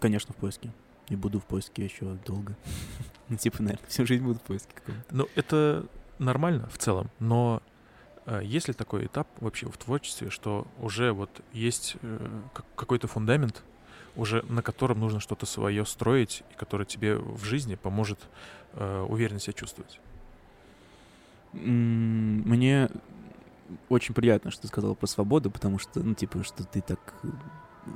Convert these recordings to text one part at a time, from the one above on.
Конечно, в поиске. И буду в поиске еще долго. Ну, типа, наверное, всю жизнь буду в поиске каком-то. Ну, это нормально в целом, но э, есть ли такой этап вообще в творчестве, что уже вот есть э, как- какой-то фундамент, уже на котором нужно что-то свое строить, и который тебе в жизни поможет э, уверенно себя чувствовать? Мне очень приятно, что ты сказал про свободу, потому что, ну, типа, что ты так э,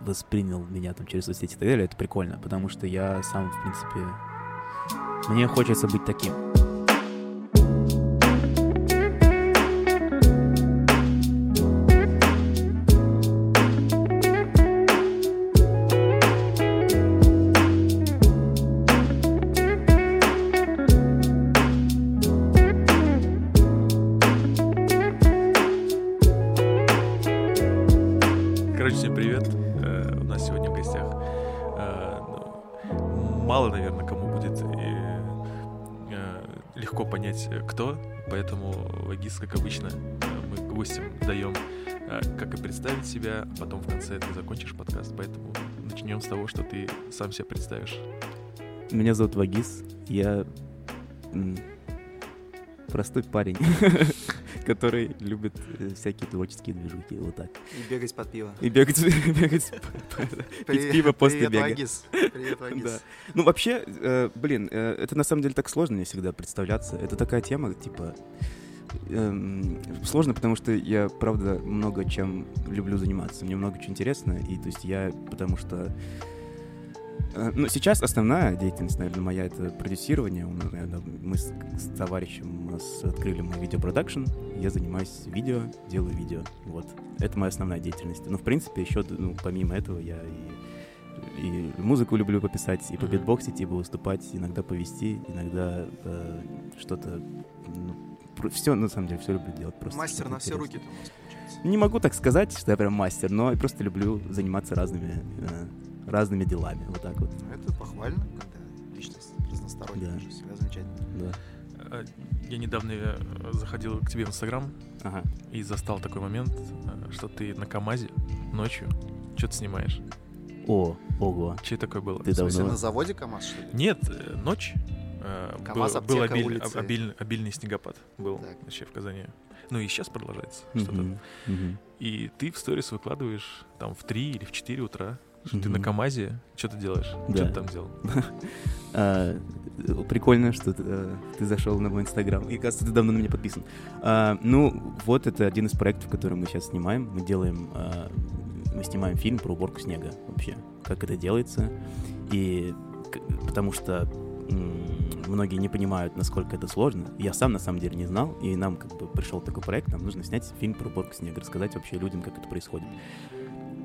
воспринял меня там через соцсети и так далее, это прикольно, потому что я сам, в принципе, мне хочется быть таким. Себя, а потом в конце ты закончишь подкаст, поэтому начнем с того, что ты сам себя представишь. Меня зовут Вагис, я простой парень, который любит э, всякие творческие движухи, вот так. И бегать под пиво. И бегать, бегать, пить Привет- пиво после привет, бега. Вагис. Привет, Да. Вагис. Ну, вообще, э, блин, э, это на самом деле так сложно мне всегда представляться. Это такая тема, типа, эм, сложно, потому что я, правда, много чем люблю заниматься. Мне много чего интересно, и то есть я, потому что... э, Ну, сейчас основная деятельность, наверное, моя — это продюсирование. Наверное, Мы с, с товарищем у нас открыли мой видеопродакшн. Я занимаюсь видео, делаю видео. Вот. Это моя основная деятельность. Но, в принципе, еще, ну, помимо этого, я и, и музыку люблю пописать, и по битбоксить, и выступать, иногда повести, иногда э, что-то... все, на самом деле, все люблю делать. Просто Мастер на все руки ты у нас получается. Не могу так сказать, что я прям мастер, но я просто люблю заниматься разными, э, разными делами. Вот так вот. Ну, Это похвально, когда личность разносторонняя, Да. всегда замечательно. Да. Э, Я недавно э, заходил к тебе в Инстаграм Ага. и застал такой момент, что ты на КамАЗе ночью что-то снимаешь. О, ого. Че такое было? Ты В смысле, давно... на заводе КамАЗ, что ли? Нет, ночь. КамАЗ, был, обиль- улицы. об- обиль- обильный снегопад был Так. вообще в Казани. Ну и сейчас продолжается что-то. Мгм, мгм. И ты в сторис выкладываешь там в 3 или в 4 утра, что ты Мгм. на КамАЗе, что ты делаешь, Да. что ты там делал. А, Прикольно, что ты, э, ты зашел на мой инстаграм. И, кажется, ты давно на меня подписан. А, Ну, вот это один из проектов, который мы сейчас снимаем. Мы делаем... а, Мы снимаем фильм про уборку снега вообще. Как это делается. И потому что многие не понимают, насколько это сложно. Я сам, на самом деле, не знал. И нам как бы пришел такой проект. Нам нужно снять фильм про уборку снега. Рассказать вообще людям, как это происходит.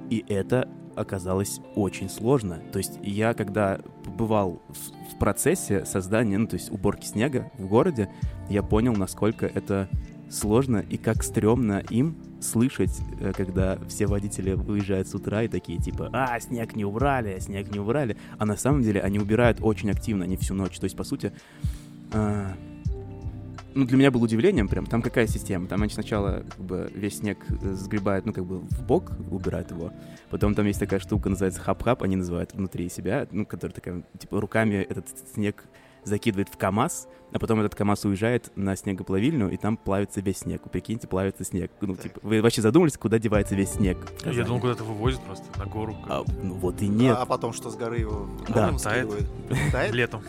И это оказалось очень сложно. То есть я, когда побывал в, в процессе создания, ну, то есть уборки снега в городе, я понял, насколько это сложно и как стрёмно им слышать, э, когда все водители выезжают с утра и такие типа, а, снег не убрали, снег не убрали. А на самом деле они убирают очень активно, они всю ночь. То есть, по сути, а, ну, для меня было удивлением прям, там какая система? Там они сначала как бы весь снег э, сгребают, ну, как бы в бок убирают его, Потом там есть такая штука, называется хап-хап, они называют внутри себя, ну, которая такая, типа, руками этот снег закидывает в КАМАЗ, а потом этот КАМАЗ уезжает на снегоплавильню, и там плавится весь снег. Вы прикиньте, плавится снег. Ну, Так. типа, вы вообще задумались, куда девается весь снег? Я думал, куда-то вывозят просто на гору. А, ну, вот и нет. А потом что, с горы его Да. Тает. Летом.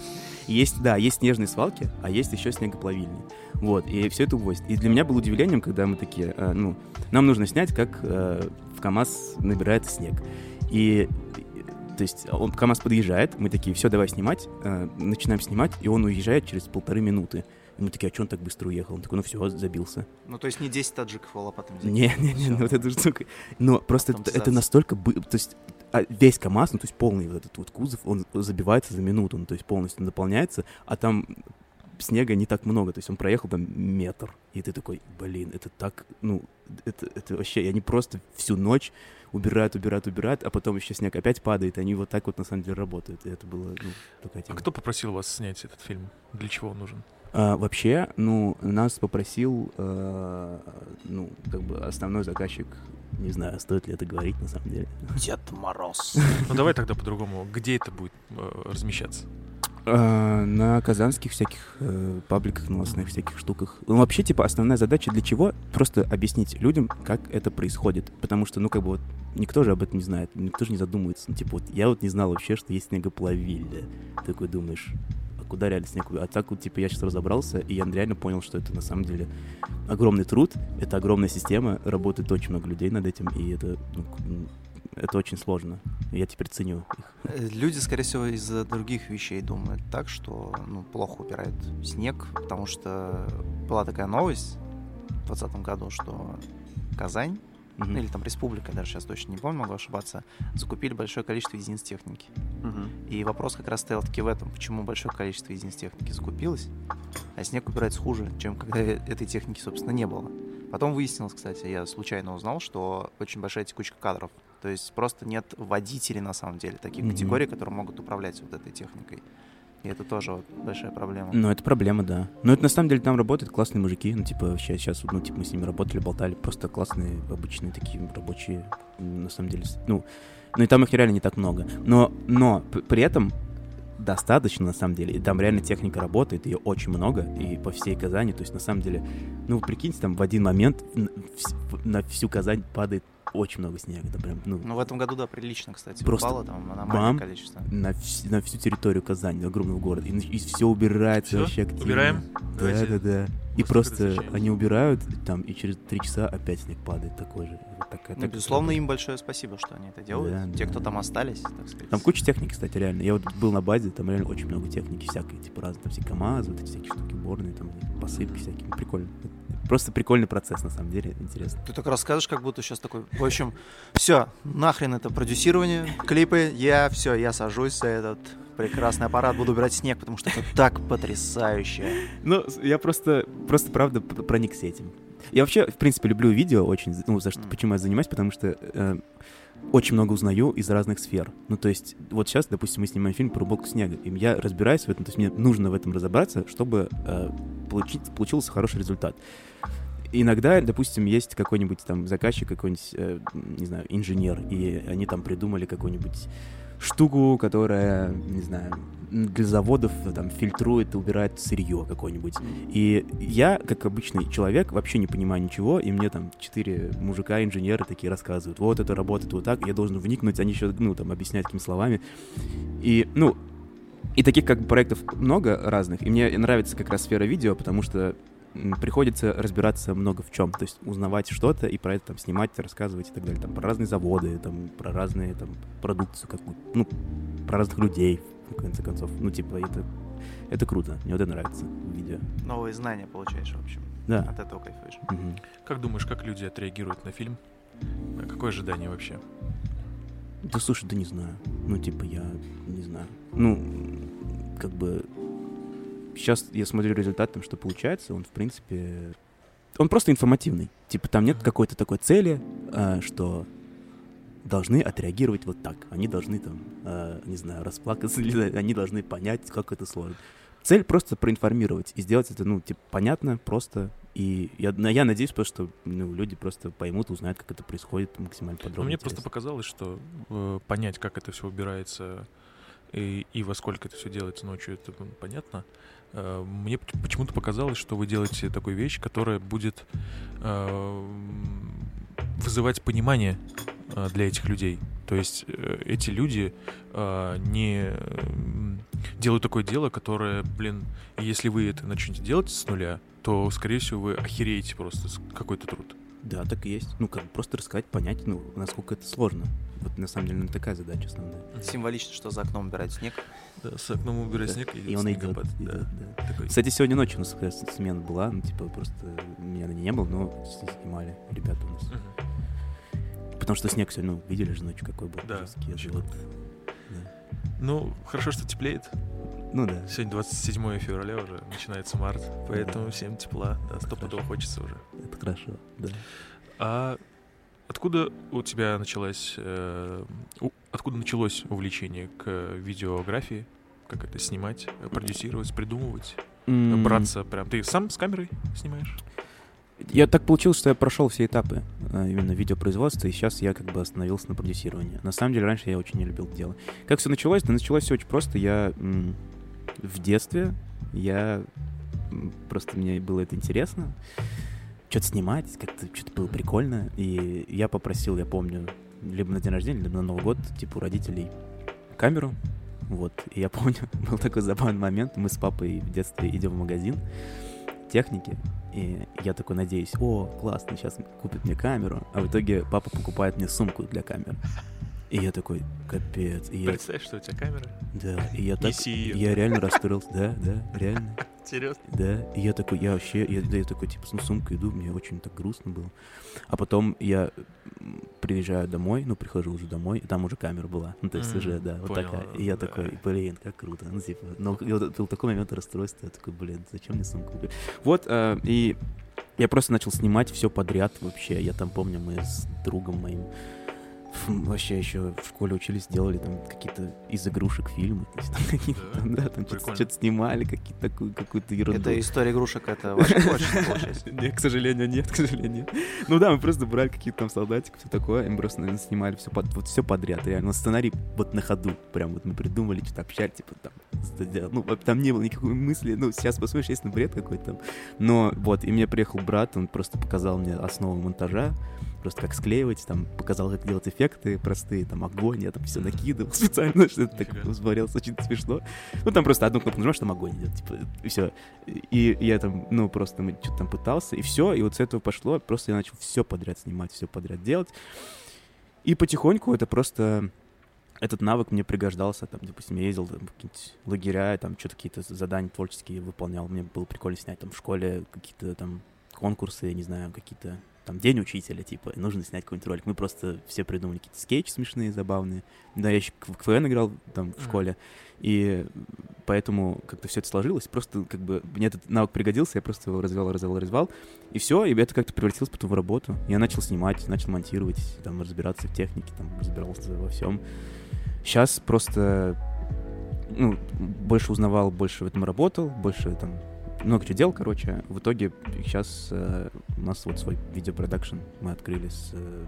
Есть, да, есть снежные свалки, а есть еще снегоплавильни. Вот, и все это увозят. И для меня было удивлением, когда мы такие, э, ну, нам нужно снять, как э, в КАМАЗ набирается снег. И, то есть, он, КАМАЗ подъезжает, мы такие, все, давай снимать, э, начинаем снимать, и он уезжает через полторы минуты. И мы такие, а что он так быстро уехал? Он такой, ну все, забился. Ну, то есть не 10 таджиков а лопатами Не, не, не, ну вот эту штуку. Но просто это, это настолько... То есть а, весь КАМАЗ, ну то есть полный вот этот вот кузов, он забивается за минуту, ну то есть полностью наполняется, а там снега не так много, то есть он проехал там метр, и ты такой, блин, это так, ну, это, это вообще, и они просто всю ночь убирают, убирают, убирают, а потом еще снег опять падает, и они вот так вот на самом деле работают, и это было, ну, такая А тема. кто попросил вас снять этот фильм? Для чего он нужен? А, вообще, ну, нас попросил, э, ну, как бы основной заказчик, не знаю, стоит ли это говорить на самом деле. Дед Мороз. Ну давай тогда по-другому. Где это будет э, размещаться? А, на казанских всяких э, пабликах, новостных всяких штуках. Ну, вообще, типа, основная задача для чего? Просто объяснить людям, как это происходит. Потому что, ну, как бы вот, никто же об этом не знает, никто же не задумывается. Ну, типа, вот я вот не знал вообще, что есть снегоплавильня. Ты такой думаешь, а куда реально снег? А так вот, типа, я сейчас разобрался, и я реально понял, что это на самом деле огромный труд, это огромная система, работает очень много людей над этим, и это, ну, это очень сложно. Я теперь ценю их. Э, Люди, скорее всего, из-за других вещей думают так, что ну, плохо убирают снег, потому что была такая новость в 2020 году, что Казань, ну, или там Республика, даже сейчас точно не помню, могу ошибаться, закупили большое количество единиц техники. И вопрос как раз стоял таки в этом, почему большое количество единиц техники закупилось, а снег убирается хуже, чем когда э- этой техники, собственно, не было. Потом выяснилось, кстати, я случайно узнал, что очень большая текучка кадров. То есть просто нет водителей, на самом деле, таких Мгм. категорий, которые могут управлять вот этой техникой. И это тоже вот большая проблема. Ну, это проблема, да. Но это на самом деле там работают классные мужики. Ну, типа, сейчас, сейчас, ну, типа, мы с ними работали, болтали. Просто классные, обычные такие рабочие, на самом деле. Ну, ну и там их реально не так много. Но, но при этом достаточно, на самом деле. И там реально техника работает, ее очень много, и по всей Казани. То есть, на самом деле, ну, прикиньте, там в один момент на всю Казань падает очень много снега. Это прям, ну, Ну, в этом году, да, прилично, кстати, Просто упало там на бам. количество. на, вс- на всю территорию Казани, огромного города. И, все убирается Всё? вообще активно. Убираем? Да, Давайте да, да. И просто переключаемся. они убирают там, и через три часа опять снег падает такой же. Вот такая- Ну, так- безусловно, им большое спасибо, что они это делают. Да, Те, да. кто там остались, так сказать. Там куча техники, кстати, реально. Я вот был на базе, там реально очень много техники всякой, типа разные, там все КамАЗы, вот эти всякие штуки уборные, там посыпки всякие. Прикольно. Просто прикольный процесс, на самом деле, интересно. Ты так расскажешь, как будто сейчас такой. В общем, все, нахрен это продюсирование, клипы, я все, я сажусь за этот прекрасный аппарат, буду убирать снег, потому что это так потрясающе. Ну, я просто, просто правда проникся этим. Я вообще, в принципе, люблю видео очень, ну, за что, почему я занимаюсь, потому что э, очень много узнаю из разных сфер. Ну, то есть, вот сейчас, допустим, мы снимаем фильм про уборку снега, и я разбираюсь в этом, то есть мне нужно в этом разобраться, чтобы э, получить, получился хороший результат. Иногда, допустим, есть какой-нибудь там заказчик, какой-нибудь, э, не знаю, инженер, и они там придумали какую-нибудь штуку, которая, не знаю, для заводов э, там фильтрует убирает сырье какое-нибудь. И я, как обычный человек, вообще не понимаю ничего, и мне там четыре мужика-инженеры такие рассказывают, вот это работает вот так, я должен вникнуть, они еще, ну, там, объясняют какими словами. И, ну, и таких как бы проектов много разных, и мне нравится как раз сфера видео, потому что приходится разбираться много в чем, то есть узнавать что-то и про это там снимать, рассказывать и так далее, там про разные заводы, там про разные там продукцию какую, ну про разных людей в конце концов, ну типа это это круто, мне вот это нравится в видео, Новые знания получаешь, в общем. да. От этого кайфуешь. Мгм. Как думаешь, как люди отреагируют на фильм? А Какое ожидание вообще? Да слушай, да не знаю. Ну, типа, я не знаю. Ну, как бы... Сейчас я смотрю результат, там, что получается, он, в принципе... Он просто информативный. Типа, там нет какой-то такой цели, а, что должны отреагировать вот так. Они должны там, а, не знаю, расплакаться, или они должны понять, как это сложно. Цель просто проинформировать и сделать это, ну, типа, понятно, просто. И я, я надеюсь, просто, что ну, люди просто поймут, узнают, как это происходит максимально подробно. мне просто интересно. показалось, что э, понять, как это все убирается и, и во сколько это все делается ночью, это понятно. Э, мне поч- почему-то показалось, что вы делаете такую вещь, которая будет э, вызывать понимание э, для этих людей. То есть эти люди не делают такое дело, которое, блин, если вы это начнете делать с нуля, то, скорее всего, вы охереете просто какой-то труд. Да, так и есть. Ну, как бы просто рассказать, понять, ну, насколько это сложно. Вот на самом деле ну, такая задача основная. Символично, что за окном убирать снег. Да, с окном убирать Да. снег, И он идет. снегопад. идет, Да. да. Такой. Кстати, сегодня ночью у нас как раз смена была, ну, типа, просто меня на ней не было, но снимали ребята у нас. Мгм. Потому что снег сегодня, ну, видели же ночью, какой был Да, жесткий. очень. Да. Ну, хорошо, что теплеет. Ну да. Сегодня 27 февраля уже, начинается март, поэтому Да. всем тепла. Да, стопудово хочется уже. Это хорошо, да. А откуда у тебя началась, э, у- откуда началось увлечение к видеографии? Как это снимать, продюсировать, придумывать? М, браться прям? Ты сам с камерой снимаешь? Я так получилось, что я прошел все этапы а, именно видеопроизводства, и сейчас я как бы остановился на продюсировании. На самом деле, раньше я очень не любил это дело. Как все началось? Да началось все очень просто. Я в детстве, я просто мне было это интересно, что-то снимать, как-то что-то было прикольно, и я попросил, я помню, либо на день рождения, либо на Новый год, типа у родителей камеру, вот, и я помню, был такой забавный момент, мы с папой в детстве идем в магазин техники, и я такой надеюсь, о, классно, сейчас купит мне камеру, а в итоге папа покупает мне сумку для камеры. И я такой, капец. И я, Представь, что у тебя камера. да, и я так, Неси я реально расстроился, да, да, реально, Серьезно? да. И я такой, я вообще, я, да, я такой, типа, ну, сумку иду, мне очень так грустно было. А потом я приезжаю домой, ну, прихожу уже домой, и там уже камера была, ну, то есть уже, да, вот понял, такая. И я да. такой, блин, как круто, ну, типа, вот был такой момент расстройства, я такой, блин, зачем мне сумку? Вот, а, и я просто начал снимать все подряд вообще. Я там помню, мы с другом моим вообще еще в школе учились, делали там какие-то из игрушек фильмы. То есть там какие-то Да? там, что-то, снимали, какую-то ерунду. Это история игрушек, это получается. Нет, к сожалению, нет, к сожалению, нет. Ну да, мы просто брали какие-то там солдатиков, все такое, и мы просто, наверное, снимали все, вот все подряд, реально. Сценарий вот на ходу, прям вот мы придумали, что-то общались, типа там, ну, там не было никакой мысли, ну, сейчас посмотришь, есть на бред какой-то там. Но вот, и мне приехал брат, он просто показал мне основу монтажа, просто как склеивать, там, показал, как делать эффекты простые, там, огонь, я там все накидывал специально, что это так смотрелось очень смешно. Ну, там просто одну кнопку нажимаешь, там огонь идет, типа, и все. И я там, ну, просто мы что-то там пытался, и все, и вот с этого пошло, просто я начал все подряд снимать, все подряд делать. И потихоньку это просто этот навык мне пригождался, там, допустим, я ездил там, в какие-нибудь лагеря, там, что-то какие-то задания творческие выполнял, мне было прикольно снять там в школе какие-то там конкурсы, я не знаю, какие-то там день учителя, типа, и нужно снять какой-нибудь ролик. Мы просто все придумали какие-то скетчи смешные, забавные. Да, я еще в КВН играл там в Мгм. школе, и поэтому как-то все это сложилось. Просто как бы мне этот навык пригодился, я просто его развивал, развивал, развивал. И все, и это как-то превратилось потом в работу. Я начал снимать, начал монтировать, там, разбираться в технике, там, разбирался во всем. Сейчас просто, ну, больше узнавал, больше в этом работал, больше там много чего делал, короче. В итоге сейчас у нас вот свой видеопродакшн мы открыли с, э,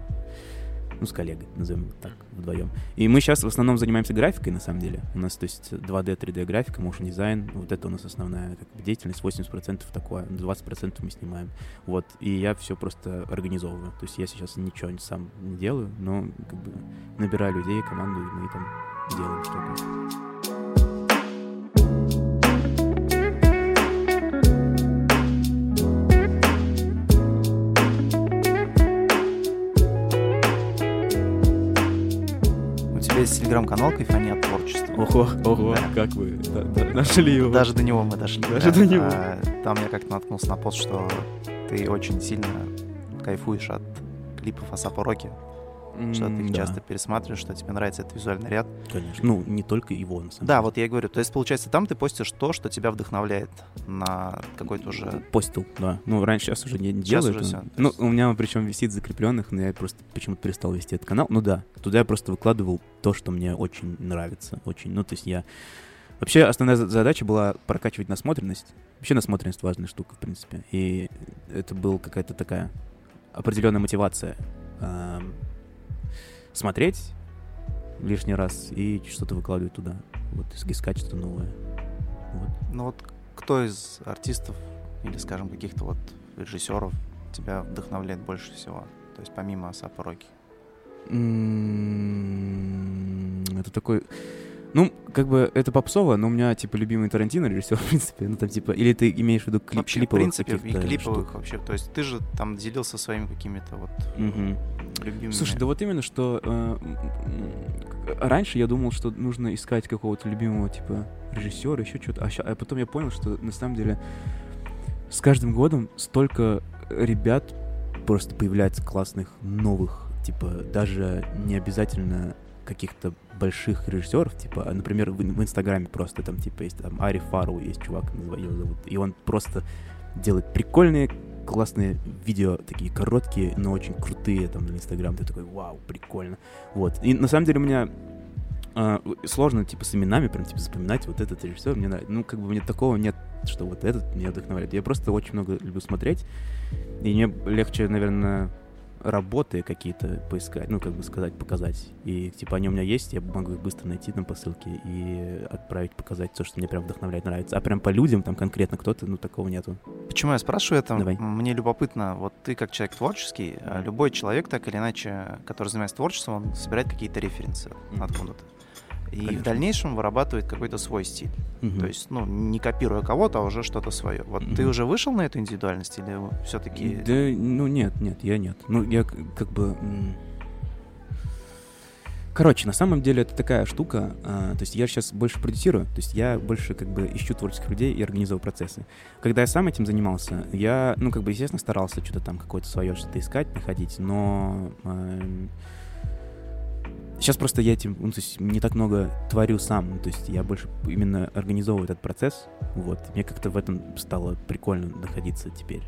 ну, с коллегой, назовем так, вдвоем. И мы сейчас в основном занимаемся графикой, на самом деле. У нас, то есть, 2D, 3D графика, motion дизайн, вот это у нас основная как бы, деятельность, 80% такое, 20% мы снимаем. Вот, и я все просто организовываю. То есть я сейчас ничего сам не делаю, но как бы набираю людей, команду, и мы там делаем что-то. Телеграм-канал «Кайфани от творчества». Ого, ого, Да. как вы да- да, нашли его. Даже до него мы дошли. Даже да. до него. А, Там я как-то наткнулся на пост, что ты очень сильно кайфуешь от клипов Асапа Роки, что ты их да, часто пересматриваешь, что тебе нравится этот визуальный ряд. Конечно. Ну, не только его, на самом Да, деле. вот я и говорю. То есть, получается, там ты постишь то, что тебя вдохновляет на какой-то уже... Постил, да. Ну, раньше, сейчас уже не, Сейчас делаю. уже то Ну, есть- у меня причем висит закрепленных, но я просто почему-то перестал вести этот канал. Ну да, туда я просто выкладывал то, что мне очень нравится. Очень. Ну, то есть я... Вообще, основная за- задача была прокачивать насмотренность. Вообще насмотренность важная штука, в принципе. И это была какая-то такая определенная мотивация смотреть лишний раз и что-то выкладывать туда. Вот, искать что-то новое. Вот. Ну вот кто из артистов или, скажем, каких-то вот режиссеров тебя вдохновляет больше всего? То есть помимо Асапа Роки. М, Это такой... Ну, как бы это попсово, но у меня, типа, любимый Тарантино режиссер, в принципе. Ну, там, типа, или ты имеешь в виду клип, Вообще, в клиповых принципе, и клиповых штук? вообще. То есть ты же там делился своими какими-то вот Мгм. любимыми... Слушай, да вот именно, что э, раньше я думал, что нужно искать какого-то любимого, типа, режиссера, еще что-то, а, ща- а потом я понял, что на самом деле с каждым годом столько ребят просто появляется классных, новых, типа, даже не обязательно каких-то больших режиссеров, типа, а, например, в, в Инстаграме просто там, типа, есть там Ари Фару, есть чувак, его зовут, и он просто делает прикольные, классные видео, такие короткие, но очень крутые, там, на Инстаграм, ты такой, вау, прикольно. Вот, и на самом деле у меня а, сложно, типа, с именами прям, типа, запоминать вот этот режиссер, мне нравится. Ну, как бы мне такого нет, что вот этот меня вдохновляет. Я просто очень много люблю смотреть, и мне легче, наверное, работы какие-то поискать, ну, как бы сказать, показать. И, типа, они у меня есть, я могу их быстро найти там по ссылке и отправить, показать то, что мне прям вдохновляет, нравится. А прям по людям, там, конкретно кто-то, ну, такого нету. Почему я спрашиваю это? Давай. Мне любопытно, вот ты как человек творческий, а любой человек, так или иначе, который занимается творчеством, он собирает какие-то референсы Мгм. откуда-то. И Конечно. в дальнейшем вырабатывает какой-то свой стиль. Мгм. То есть, ну, не копируя кого-то, а уже что-то свое. Вот ты Мгм. уже вышел на эту индивидуальность или все-таки... Да, ну нет, нет, я нет. Ну, я как бы... Короче, на самом деле это такая штука, а, то есть я сейчас больше продюсирую, то есть я больше как бы ищу творческих людей и организовываю процессы. Когда я сам этим занимался, я, ну, как бы, естественно, старался что-то там какое-то свое что-то искать, находить, но эм, сейчас просто я этим, ну, то есть не так много творю сам, ну, то есть я больше именно организовываю этот процесс, вот. Мне как-то в этом стало прикольно находиться теперь.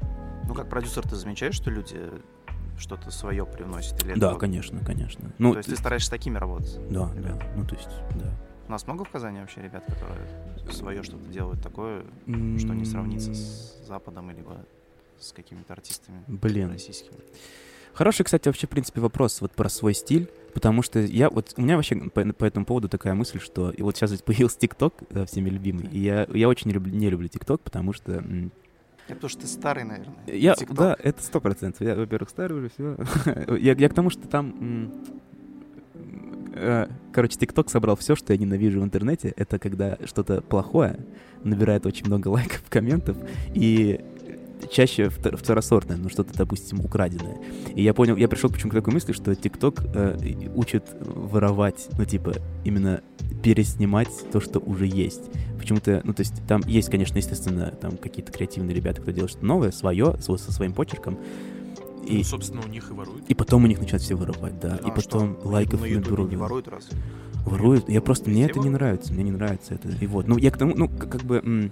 Ну, как продюсер ты замечаешь, что люди что-то свое привносят? Или это Да, вот- конечно, конечно. Ну, То есть ты стараешься с такими работать? да, да. Ну, то есть, да. У нас много в Казани вообще ребят, которые свое что-то делают такое, что не сравнится с Западом, либо с какими-то артистами Блин. российскими? Хороший, кстати, вообще, в принципе, вопрос вот про свой стиль, потому что я вот, у меня вообще по, по этому поводу такая мысль, что и вот сейчас появился ТикТок, э, всеми любимый, и я, я очень люблю, не люблю ТикТок, потому что... Я потому что ты старый, наверное. Я, TikTok. да, это сто процентов. Я, во-первых, старый уже, все. я, я к тому, что там... э, Короче, ТикТок собрал все, что я ненавижу в интернете. Это когда что-то плохое набирает очень много лайков, комментов, и чаще втор- второсортное, ну что-то, допустим, украденное. И я понял, я пришел почему к такой мысли, что ТикТок э, учит воровать, ну типа именно переснимать то, что уже есть. Почему-то, ну то есть там есть, конечно, естественно, там какие-то креативные ребята, кто делает что-то новое, свое, со, со своим почерком. И, Ну, собственно, у них и воруют. и потом у них начинают все воровать, да. А и потом что, лайков на наберут. не воруют раз. Воруют. Я просто, мне это не нравится, мне не нравится это. И вот, ну я к тому, ну как бы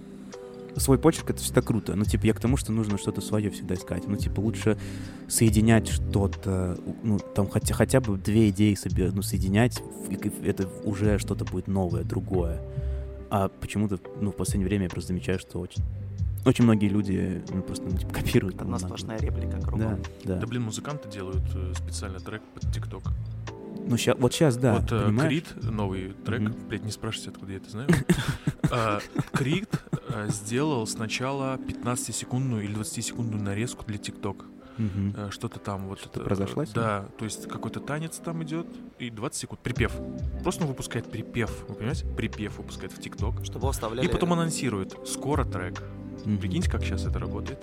свой почерк это всегда круто. Ну типа я к тому, что нужно что-то свое всегда искать. Ну типа лучше соединять что-то, ну там хотя хотя бы две идеи себе, ну соединять, и это уже что-то будет новое, другое. А почему-то, ну в последнее время я просто замечаю, что очень очень многие люди ну, просто ну, типа, копируют. Одна сплошная реплика кругом. Да, да. Да, блин, музыканты делают э, специально трек под ТикТок. Ну ща, вот сейчас, да, вот э, понимаешь? Крид, новый трек, Мгм. блядь, не спрашивайте, откуда я это знаю. А, Крид э, сделал сначала 15-секундную или 20-секундную нарезку для ТикТок. Мгм. Э, Что-то там вот... Что-то э, ним? Да, то есть какой-то танец там идет, и 20 секунд, припев. Просто он выпускает припев, вы понимаете? Припев выпускает в ТикТок. Чтобы его вставляли... И потом анонсирует, скоро трек. Мгм. Прикиньте, как сейчас это работает.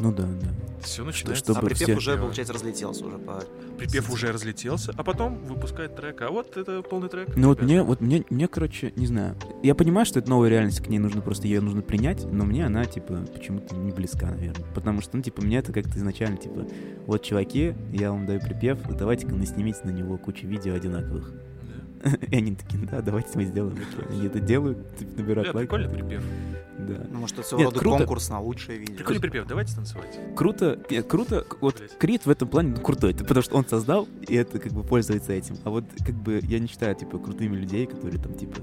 Ну да, да. Все начинается. чтобы А припев все- уже, получается, разлетелся уже по... Припев уже разлетелся, а потом выпускает трек. А вот это полный трек. Ну вот мне, вот мне, мне, короче, не знаю. Я понимаю, что это новая реальность, к ней нужно просто ее нужно принять, но мне она, типа, почему-то не близка, наверное. Потому что, ну, типа, мне это как-то изначально, типа, вот, чуваки, я вам даю припев, давайте-ка наснимите на него кучу видео одинаковых. И они такие, да, давайте мы сделаем. Окей. Они это делают, типа, набирают лайков. прикольный припев. Да. Ну, может, это своего рода круто. конкурс на лучшее видео. Прикольный припев, давайте танцевать. Круто, нет, круто, вот. Крит в этом плане ну, крутой, потому что он создал, и это как бы пользуется этим. А вот как бы я не считаю, типа, крутыми людей, которые там, типа,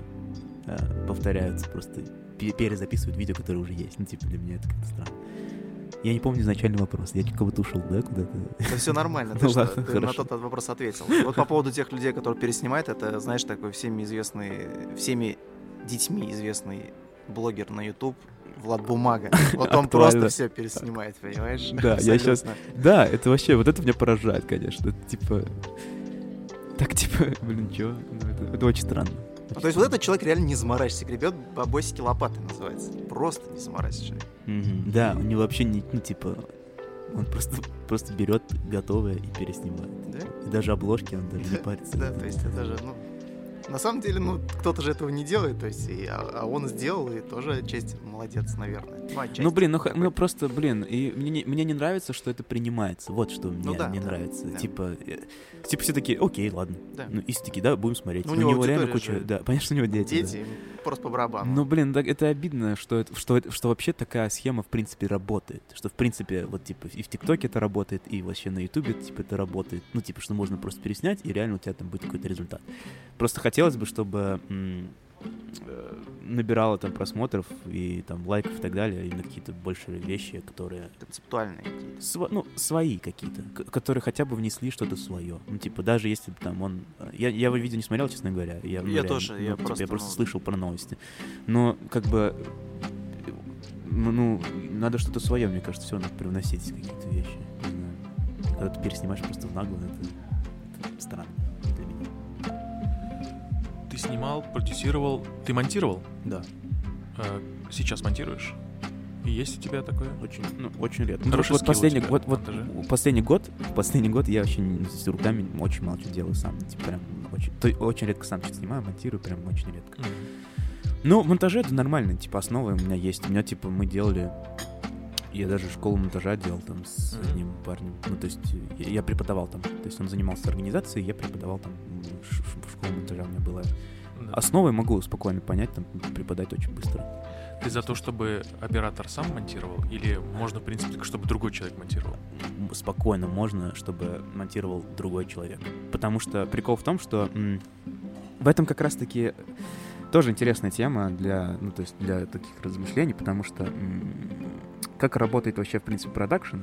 а, повторяются, просто пе- перезаписывают видео, которые уже есть. Ну, типа, для меня это как-то странно. Я не помню изначальный вопрос, я кого-то ушел, да, куда-то? Да все нормально, Ну ты, что, ладно, ты на тот вопрос ответил. Вот по поводу тех людей, которые переснимают, это, знаешь, такой всеми известный, всеми детьми известный блогер на YouTube Влад Бумага. Вот он просто все переснимает, понимаешь? Да, я Абсолютно. Да, это вообще, вот это меня поражает, конечно. Это, типа, так, типа, блин, чё? Ну, это, это очень странно. Ну, то есть вот этот человек реально не заморачивается, гребет бабосики лопаты называется. Просто не заморачивается человек. Да, у него вообще не, ну, типа, он просто, просто берет готовое и переснимает. Да? И даже обложки он даже не парится. Да, то есть это же, ну, на самом деле, ну, кто-то же этого не делает, то есть, и- а, а он сделал, и тоже часть молодец, наверное. Ну, Ну, блин, ну, ну просто, блин, и мне, не- мне не нравится, что это принимается. Вот что мне Ну да, не да, нравится. да. Типа, э, типа все такие, окей, ладно. Да. Ну, и все такие, да, будем смотреть. Ну, у у него него реально куча, же- да, понятно, что у него дети. да. Дети, просто по барабану. Ну, блин, так это обидно, что, это, что, что вообще такая схема, в принципе, работает. Что, в принципе, вот, типа, и в ТикТоке это работает, и вообще на Ютубе, типа, это работает. Ну, типа, что можно просто переснять, и реально у тебя там будет какой-то результат. Просто хотелось бы, чтобы набирало там просмотров и там лайков и так далее, именно какие-то больше вещи, которые Концептуальные идеи. Сво- ну, свои какие-то, которые хотя бы внесли что-то свое. Ну, типа, даже если бы там он... Я, я его видео не смотрел, честно говоря. Я, ну, Я реально, тоже, я ну, типа, просто, я просто ну- слышал про новости. Но, как бы, э, ну, надо что-то свое, мне кажется, все равно привносить какие-то вещи. Не знаю. Когда ты переснимаешь просто в наглую, это, это странно. Ты снимал, продюсировал, ты монтировал? Да, А Сейчас монтируешь? И есть у тебя такое? очень, ну, очень редко. Ну, вот последний, тебя вот, последний год, последний год я вообще с руками очень мало что делаю сам. Типа, прям очень, то- очень редко сам что-то снимаю, монтирую, прям очень редко. Мгм. Ну, монтаже это нормально, типа, основы у меня есть. У меня, типа, мы делали... Я даже школу монтажа делал там с одним парнем. Ну, то есть я, я преподавал там. То есть он занимался организацией, я преподавал там м, ш- ш- школу монтажа у меня была. Да. Основы могу спокойно понять, там, преподать очень быстро. Ты за то, чтобы оператор сам монтировал? Или можно, в принципе, чтобы другой человек монтировал? Спокойно можно, чтобы монтировал другой человек. Потому что прикол в том, что м, в этом как раз-таки тоже интересная тема для, ну, то есть для таких размышлений, потому что м, как работает вообще, в принципе, продакшн,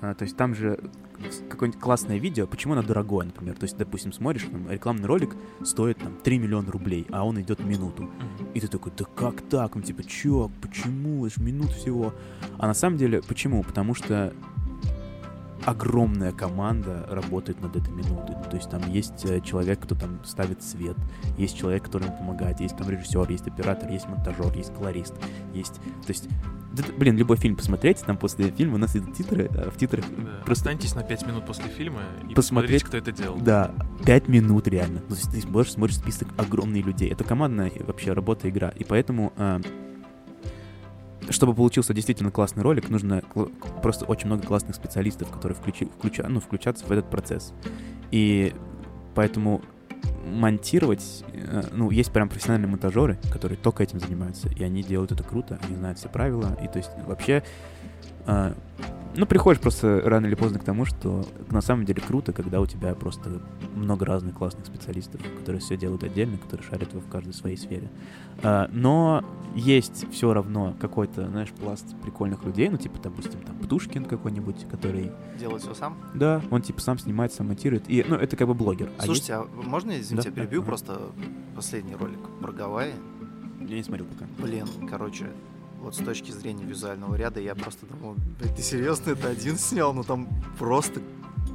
а, то есть там же какое-нибудь классное видео, почему оно дорогое, например. То есть, допустим, смотришь, там, рекламный ролик стоит там 3 миллиона рублей, а он идет минуту. И ты такой, да как так? Ну, типа, чё, почему? Это ж минут всего. А на самом деле, почему? Потому что огромная команда работает над этой минутой. То есть там есть э, человек, кто там ставит свет, есть человек, который ему помогает, есть там режиссер, есть оператор, есть монтажер, есть колорист, есть... То есть, да, блин, любой фильм посмотреть, там после фильма у нас идут титры, а в титрах Да. просто Останьтесь на 5 минут после фильма и Посмотреть- посмотрите, кто это делал. Да, пять минут реально. То есть ты смотришь, смотришь список огромных людей. Это командная вообще работа, игра. И поэтому, э, чтобы получился действительно классный ролик, нужно просто очень много классных специалистов, которые включи, включа, ну, включатся в этот процесс. И поэтому монтировать, э, ну, есть прям профессиональные монтажеры, которые только этим занимаются, и они делают это круто, они знают все правила, и то есть вообще, э, ну, приходишь просто рано или поздно к тому, что на самом деле круто, когда у тебя просто много разных классных специалистов, которые все делают отдельно, которые шарят в каждой своей сфере. А, Но есть все равно какой-то, знаешь, пласт прикольных людей, ну, типа, допустим, там, Птушкин какой-нибудь, который, Делать все сам? да, он, типа, сам снимает, сам монтирует, и, ну, это как бы блогер. А Слушайте, а можно, я, извините, Да, я перебью да, просто последний ролик про Гавайи? есть- Я не смотрел пока. Блин, короче, вот с точки зрения визуального ряда я просто думал, ты серьезно это один снял? Ну там просто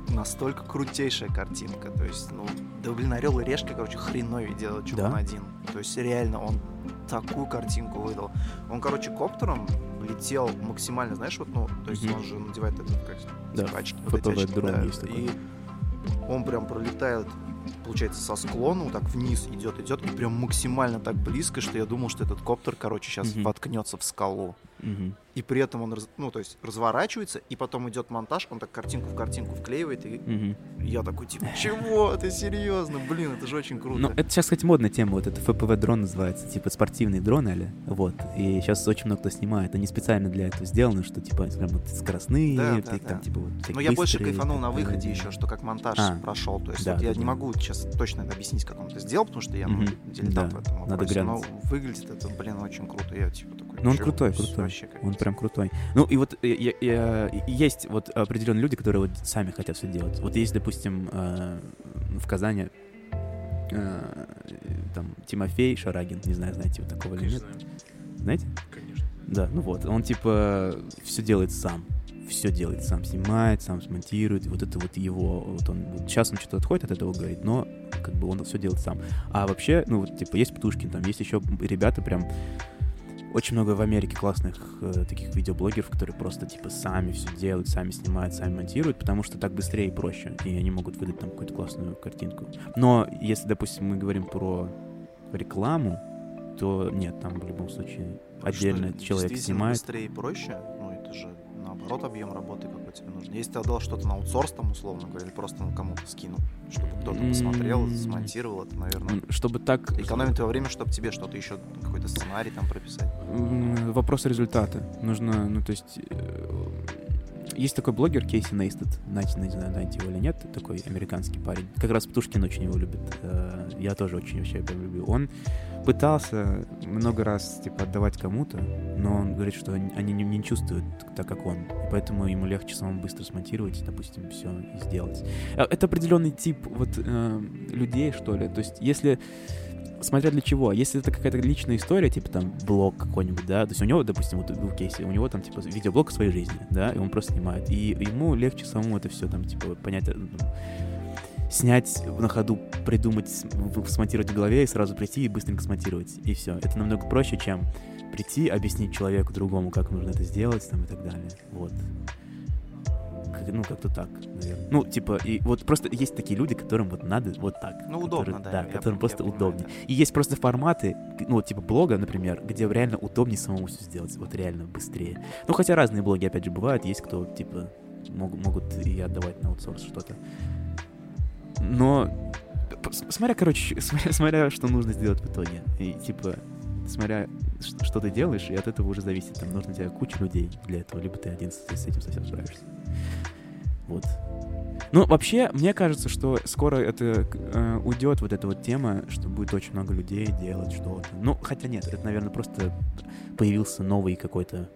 настолько крутейшая картинка. То есть, ну, да блин, Орел и Решка, короче, хреновее делает, чем Да? он один. То есть реально он такую картинку выдал. Он, короче, коптером летел максимально, знаешь, вот, ну, то есть Мгм. он же надевает этот, как Да, типа, очки, вот эти очки, да. И он прям пролетает, получается, со склона, вот так вниз идет, идет, и прям максимально так близко, что я думал, что этот коптер, короче, сейчас Мгм. воткнется в скалу. Мгм. И при этом он, ну, то есть, разворачивается, и потом идет монтаж, он так картинку в картинку вклеивает, и Мгм. я такой, типа, чего? Ты серьезно? Блин, это же очень круто. Ну, это сейчас, кстати, модная тема, вот это FPV-дрон называется, типа спортивный дрон, или вот, и сейчас очень много кто снимает, они специально для этого сделаны, что, типа, прям вот скоростные, Да, да, ты да. там, типа, вот, Но я больше кайфанул на выходе еще, что как монтаж А, прошел. То есть да, вот я не могу сейчас точно объяснить, как он это сделал, потому что я ну, Мгм, дилетант да, в этом надо вопросе. Но глянуть. выглядит это, блин, очень круто. Я типа такой. Ну, он «Чё, крутой, крутой. вообще как Он есть». прям крутой. Ну, и вот э, я- я- есть вот определенные люди, которые вот сами хотят все делать. Вот есть, допустим, э, в Казани э, там Тимофей Шарагин, не знаю, знаете вот такого или нет. Знаете? Конечно. Да, ну вот, он типа все делает сам. Все делает сам, снимает, сам смонтирует. Вот это вот его, вот он, вот сейчас он что-то отходит от этого, говорит, но как бы он все делает сам. А вообще, ну вот типа есть Птушкин, там есть еще ребята прям очень много в Америке классных э, таких видеоблогеров, которые просто типа сами все делают, сами снимают, сами монтируют, потому что так быстрее и проще, и они могут выдать там какую-то классную картинку. Но если, допустим, мы говорим про рекламу, то нет, там в любом случае А что, отдельно человек снимает. быстрее и проще? Ну, это же наоборот. объем работы какой тебе нужен. Если ты отдал что-то на аутсорс, там, условно говоря, или просто кому-то скинул, чтобы кто-то посмотрел, смонтировал, это, наверное... Чтобы так... Экономить твое время, чтобы тебе что-то еще, какой-то сценарий там прописать. Вопрос результата. Нужно, ну, то есть... Э, есть такой блогер Кейси Нейстед, знаете, не знаю, знаете его или нет, такой американский парень. Как раз Птушкин очень его любит. Э, я тоже очень вообще его люблю. Он пытался много раз, типа, отдавать кому-то, но он говорит, что они не, не чувствуют так, как он. И поэтому ему легче самому быстро смонтировать, допустим, все и сделать. А, это определенный тип вот э, людей, что ли. То есть, если смотря для чего. Если это какая-то личная история, типа там блог какой-нибудь, да, то есть у него, допустим, вот в кейсе, у него там типа видеоблог о своей жизни, да, и он просто снимает. И ему легче самому это все там, типа, понять, э, ну, снять на ходу, придумать, смонтировать в голове и сразу прийти и быстренько смонтировать. И все. Это намного проще, чем прийти, объяснить человеку другому, как нужно это сделать, там, и так далее. Вот. Ну, как-то так, наверное. Ну, типа, и вот просто есть такие люди, которым вот надо вот так. Ну, которые, удобно, да. Да, которым я, просто я удобнее. Понимаю, И есть просто форматы, ну, типа блога, например, где реально удобнее самому все сделать, вот реально быстрее. Ну, хотя разные блоги, опять же, бывают, есть кто, типа, могут, могут и отдавать на аутсорс что-то. Но смотря, короче, смотря, смотря, что нужно сделать в итоге. И типа, смотря, что ты делаешь, и от этого уже зависит. Там нужно тебе куча людей для этого, либо ты один с, с этим совсем справишься. Вот. Ну, вообще, мне кажется, что скоро это э, уйдет, вот эта вот тема, что будет очень много людей делать что-то. Ну, хотя нет, это, наверное, просто появился новый какой-то,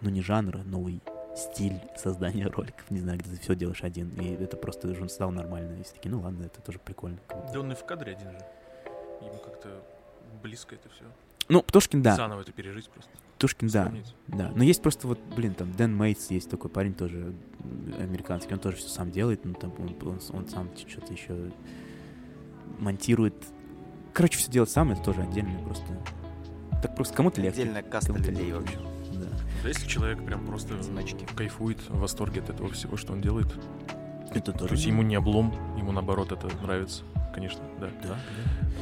ну, не жанр, а новый стиль создания роликов, не знаю, где ты все делаешь один, и это просто уже стало нормально. И все такие, ну ладно, это тоже прикольно. Да он и в кадре один же. Ему как-то близко это все. Ну, Птушкин, да. Заново это пережить просто. Птушкин, да. Да. Но есть просто вот, блин, там Дэн Мейтс есть такой парень тоже американский, он тоже все сам делает, ну там он, он, он сам что-то еще монтирует. Короче, все делать сам, это тоже отдельно просто. Так просто кому-то легче. Отдельная каста кому-то людей легче. вообще. Да. Да если человек прям просто Значки. кайфует, в восторге от этого всего, что он делает. Это То тоже. есть ему не облом, ему наоборот это нравится, конечно, да. Да.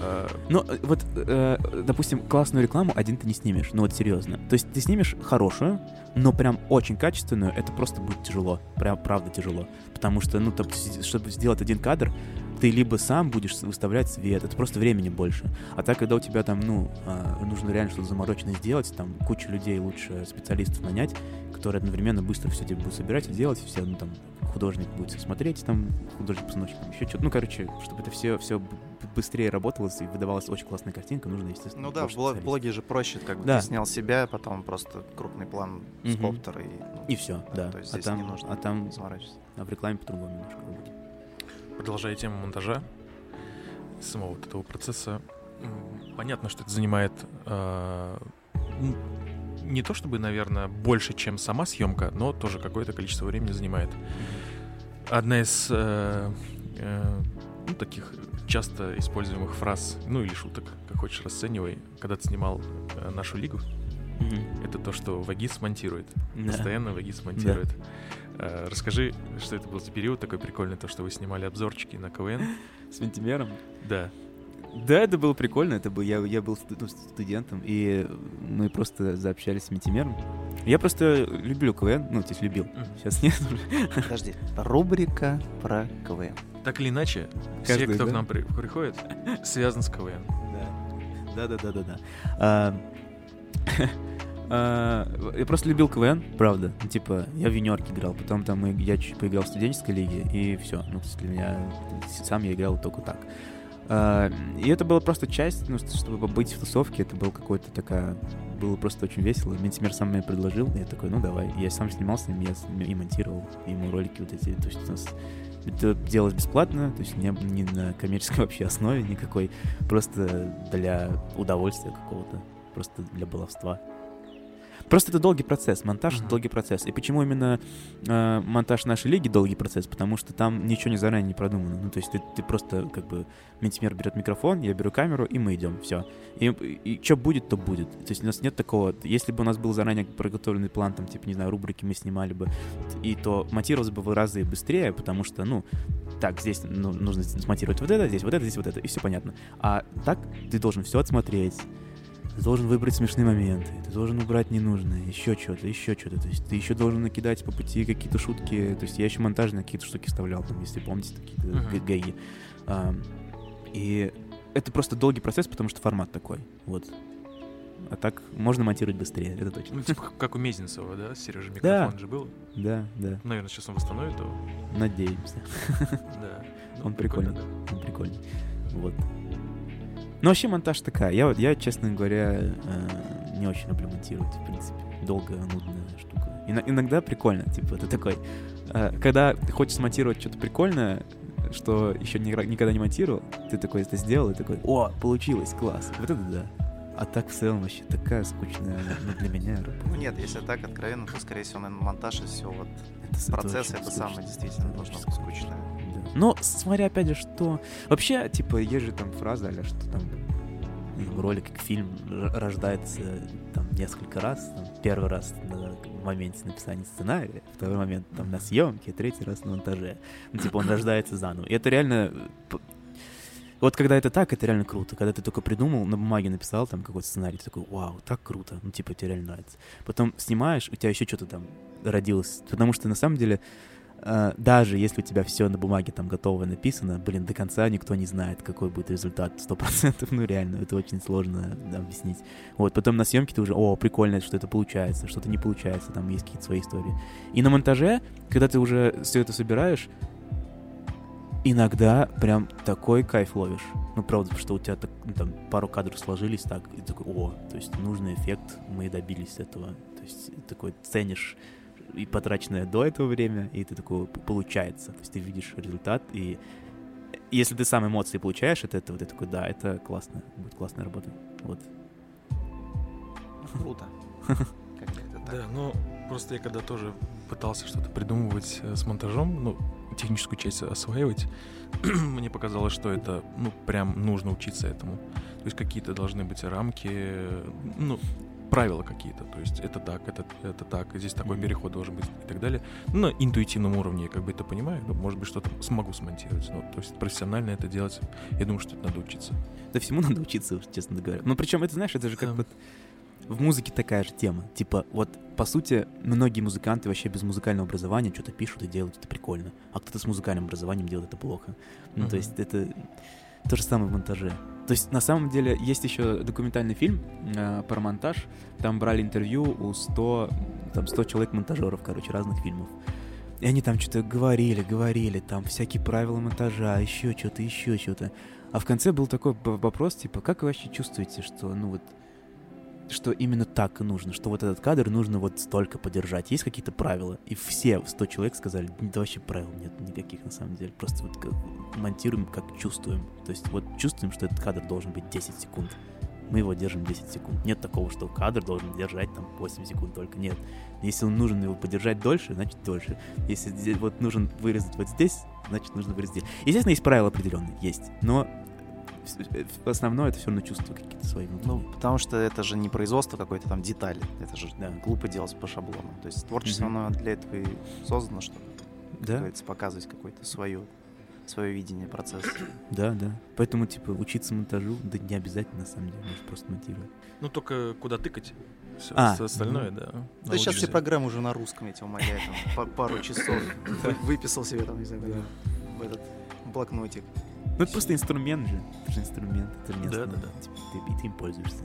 А, Ну, э, вот, э, допустим, классную рекламу один ты не снимешь, ну вот серьезно. То есть ты снимешь хорошую, но прям очень качественную, это просто будет тяжело. Прям правда тяжело. Потому что, ну, там, чтобы сделать один кадр, ты либо сам будешь выставлять свет, это просто времени больше. А так, когда у тебя там, ну, а, нужно реально что-то замороченное сделать, там кучу людей лучше специалистов нанять, которые одновременно быстро все тебе будут собирать и делать, все, ну, там, художник будет смотреть, там, художник-постановщик, там, еще что-то. Ну, короче, чтобы это все, все быстрее работалось и выдавалась очень классная картинка, нужно, естественно, Ну да, в блог- блоге же проще, как бы Да. ты снял себя, потом просто крупный план с коптера и... ну, И все, да. То есть а там, не нужно а там заморачиваться. а в рекламе по-другому немножко работает. Продолжая тему монтажа, самого вот этого процесса, понятно, что это занимает э, не то чтобы, наверное, больше, чем сама съемка, но тоже какое-то количество времени занимает. Одна из э, э, ну, таких часто используемых фраз, ну или шуток, как хочешь расценивай, когда ты снимал э, нашу лигу, это то, что Вагис монтирует. Да. Постоянно Вагис монтирует. Э, расскажи, что это был за период такой прикольный, то, что вы снимали обзорчики на КВН. С Вентимером? Да. Да, это было прикольно. Это был, я, я был ну, студентом, и мы просто заобщались с Ментимером. Я просто люблю КВН, ну, то есть любил. Мгм. Сейчас нет. Подожди, рубрика про КВН. Так или иначе, все, Каждый, кто да? к нам при- приходит, связан с КВН. Да, да, да, да, да. А, а, Я просто любил КВН, правда. Ну, Типа, я в юниорке играл, потом там я чуть поиграл в студенческой лиге, и все. Ну, для меня сам я играл только так. А, И это была просто часть, ну, чтобы побыть в тусовке, это был какой-то такая... Было просто очень весело. Ментимер сам мне предложил, и я такой, ну давай. Я сам снимал с ним, я с- и монтировал ему ролики вот эти. То есть у нас это делалось бесплатно, то есть не, не на коммерческой вообще основе никакой, просто для удовольствия какого-то, просто для баловства. Просто это долгий процесс, монтаж Мгм. долгий процесс. И почему именно э, монтаж нашей лиги долгий процесс? Потому что там ничего не заранее не продумано. Ну, то есть ты, ты просто как бы Ментимер берет микрофон, я беру камеру, и мы идем, все. И, и, что будет, то будет. То есть у нас нет такого. Если бы у нас был заранее подготовленный план, там, типа, не знаю, рубрики мы снимали бы, и то монтировалось бы в разы быстрее, потому что, ну, так, здесь ну, нужно смонтировать вот это, здесь вот это, здесь вот это, и все понятно. А так ты должен все отсмотреть, ты должен выбрать смешные моменты, ты должен убрать ненужное, еще что-то, еще что-то. То есть ты еще должен накидать по пути какие-то шутки. То есть я еще монтажные какие-то штуки вставлял, там, если помните, какие-то Мгм. гаги. А, и это просто долгий процесс, потому что формат такой. Вот. А так можно монтировать быстрее, это точно. Ну, типа как у Мезенцева, да? Сережа Да. микрофон же был. Да, да, Наверное, сейчас он восстановит его. надеемся. Да. Ну, Он прикольный. Он прикольный. Вот. Ну, вообще монтаж такая. Я, я честно говоря, э, не очень люблю монтировать, в принципе. Долгая, нудная штука. Ино- иногда прикольно, типа, ты такой... э, когда ты хочешь смонтировать что-то прикольное, что еще ни никогда не монтировал, ты такой это сделал и такой, о, получилось, класс. Вот это да. А так в целом вообще такая скучная ну, для меня работа. Ну нет, если так откровенно, то, скорее всего, наверное, монтаж и все вот Это это процесс это скучно. самое действительно Это должно быть скучно. скучное. Но смотря опять же, что... Вообще, типа, есть же там фраза, а что там ролик, как фильм рождается там несколько раз. Там, первый раз на моменте написания сценария, второй момент там на съемке, третий раз на монтаже. Ну, типа, он рождается заново. И это реально... Вот когда это так, это реально круто. Когда ты только придумал, на бумаге написал там какой-то сценарий, ты такой, вау, так круто. Ну, типа, тебе реально нравится. Потом снимаешь, у тебя еще что-то там родилось. Потому что на самом деле даже если у тебя все на бумаге там готово написано, блин, до конца никто не знает, какой будет результат. Сто процентов, ну реально, это очень сложно объяснить. Вот, потом на съемке ты уже, о, прикольно, что это получается, что-то не получается, там есть какие-то свои истории. И на монтаже, когда ты уже все это собираешь, иногда прям такой кайф ловишь. Ну, правда, что у тебя так, ну, там пару кадров сложились так, и такой, о, то есть нужный эффект, мы добились этого. То есть такой ценишь и потраченное до этого время, и ты такой, п- получается. То есть ты видишь результат, и если ты сам эмоции получаешь от этого, ты такой, да, это классно, будет классная работа. Вот. Круто. Как это так? Да, ну просто я когда тоже пытался что-то придумывать э, с монтажом, ну, техническую часть осваивать, мне показалось, что это, ну, прям нужно учиться этому. То есть какие-то должны быть рамки, э, ну, правила какие-то. То есть это так, это, это так, здесь такой переход должен быть и так далее. Ну, на интуитивном уровне я как бы это понимаю, но, может быть, что-то смогу смонтировать. Ну, то есть профессионально это делать, я думаю, что это надо учиться. Да всему надо учиться, честно говоря. Ну, причем, это, знаешь, это же как Да. вот в музыке такая же тема. Типа, вот, по сути, многие музыканты вообще без музыкального образования что-то пишут и делают это прикольно. А кто-то с музыкальным образованием делает это плохо. Ну, то есть это то же самое в монтаже. То есть, на самом деле, есть еще документальный фильм э, про монтаж. Там брали интервью у 100, там 100 человек-монтажеров, короче, разных фильмов. И они там что-то говорили, говорили, там всякие правила монтажа, еще что-то, еще что-то. А в конце был такой вопрос, типа, как вы вообще чувствуете, что, ну вот, что именно так и нужно, что вот этот кадр нужно вот столько подержать. Есть какие-то правила? И все 100 человек сказали, да вообще правил нет никаких на самом деле. Просто вот как монтируем, как чувствуем. То есть вот чувствуем, что этот кадр должен быть 10 секунд. Мы его держим 10 секунд. Нет такого, что кадр должен держать там 8 секунд только. Нет. Если он нужен его подержать дольше, значит дольше. Если вот нужен вырезать вот здесь, значит нужно вырезать здесь. Естественно, есть правила определенные, есть. Но основное это все равно чувства какие-то свои Ну, потому что это же не производство какой-то там детали. Это же Да. глупо делать по шаблону. То есть творчество, Мгм. оно для этого и создано, чтобы, да, говорится, показывать какое-то свое, свое видение процесса. да, да. Поэтому, типа, учиться монтажу, да не обязательно, на самом деле, можешь просто монтировать. Ну, только куда тыкать. Все А, остальное, ну. да. Да сейчас все программы уже на русском, я тебя умоляю, там, па- пару часов вы- выписал себе там, не знаю, в этот блокнотик. Ну, это просто инструмент же. Это же инструмент, это же не Да, да, да. Типа, ты, и ты им пользуешься.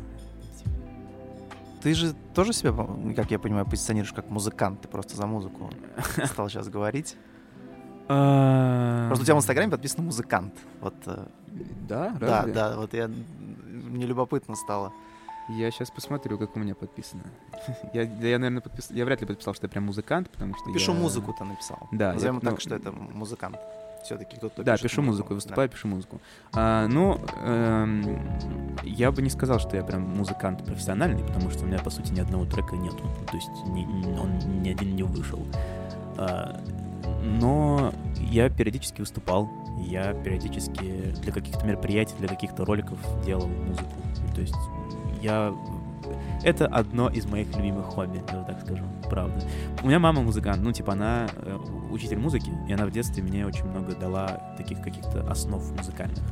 Ты же тоже себя, как я понимаю, позиционируешь как музыкант, ты просто за музыку стал сейчас говорить. Просто у тебя в Инстаграме подписано музыкант. Вот, э, Да, да, да, вот я мне любопытно стало. Я сейчас посмотрю, как у меня подписано. я, я, наверное, подписал. Я вряд ли подписал, что я прям музыкант, потому что Пишу я... музыку-то написал. Да, Назовем я- так, ну, что это музыкант. Все-таки кто-то Да, пишет пишу музыку, Да. выступаю, пишу музыку. А, ну, эм, я бы не сказал, что я прям музыкант профессиональный, потому что у меня, по сути, ни одного трека нету. То есть ни- он ни один не вышел. А, но я периодически выступал, я периодически для каких-то мероприятий, для каких-то роликов делал музыку. То есть я... Это одно из моих любимых хобби, я вот так скажу, правда. У меня мама музыкант, ну, типа, она э, учитель музыки, и она в детстве мне очень много дала таких каких-то основ музыкальных.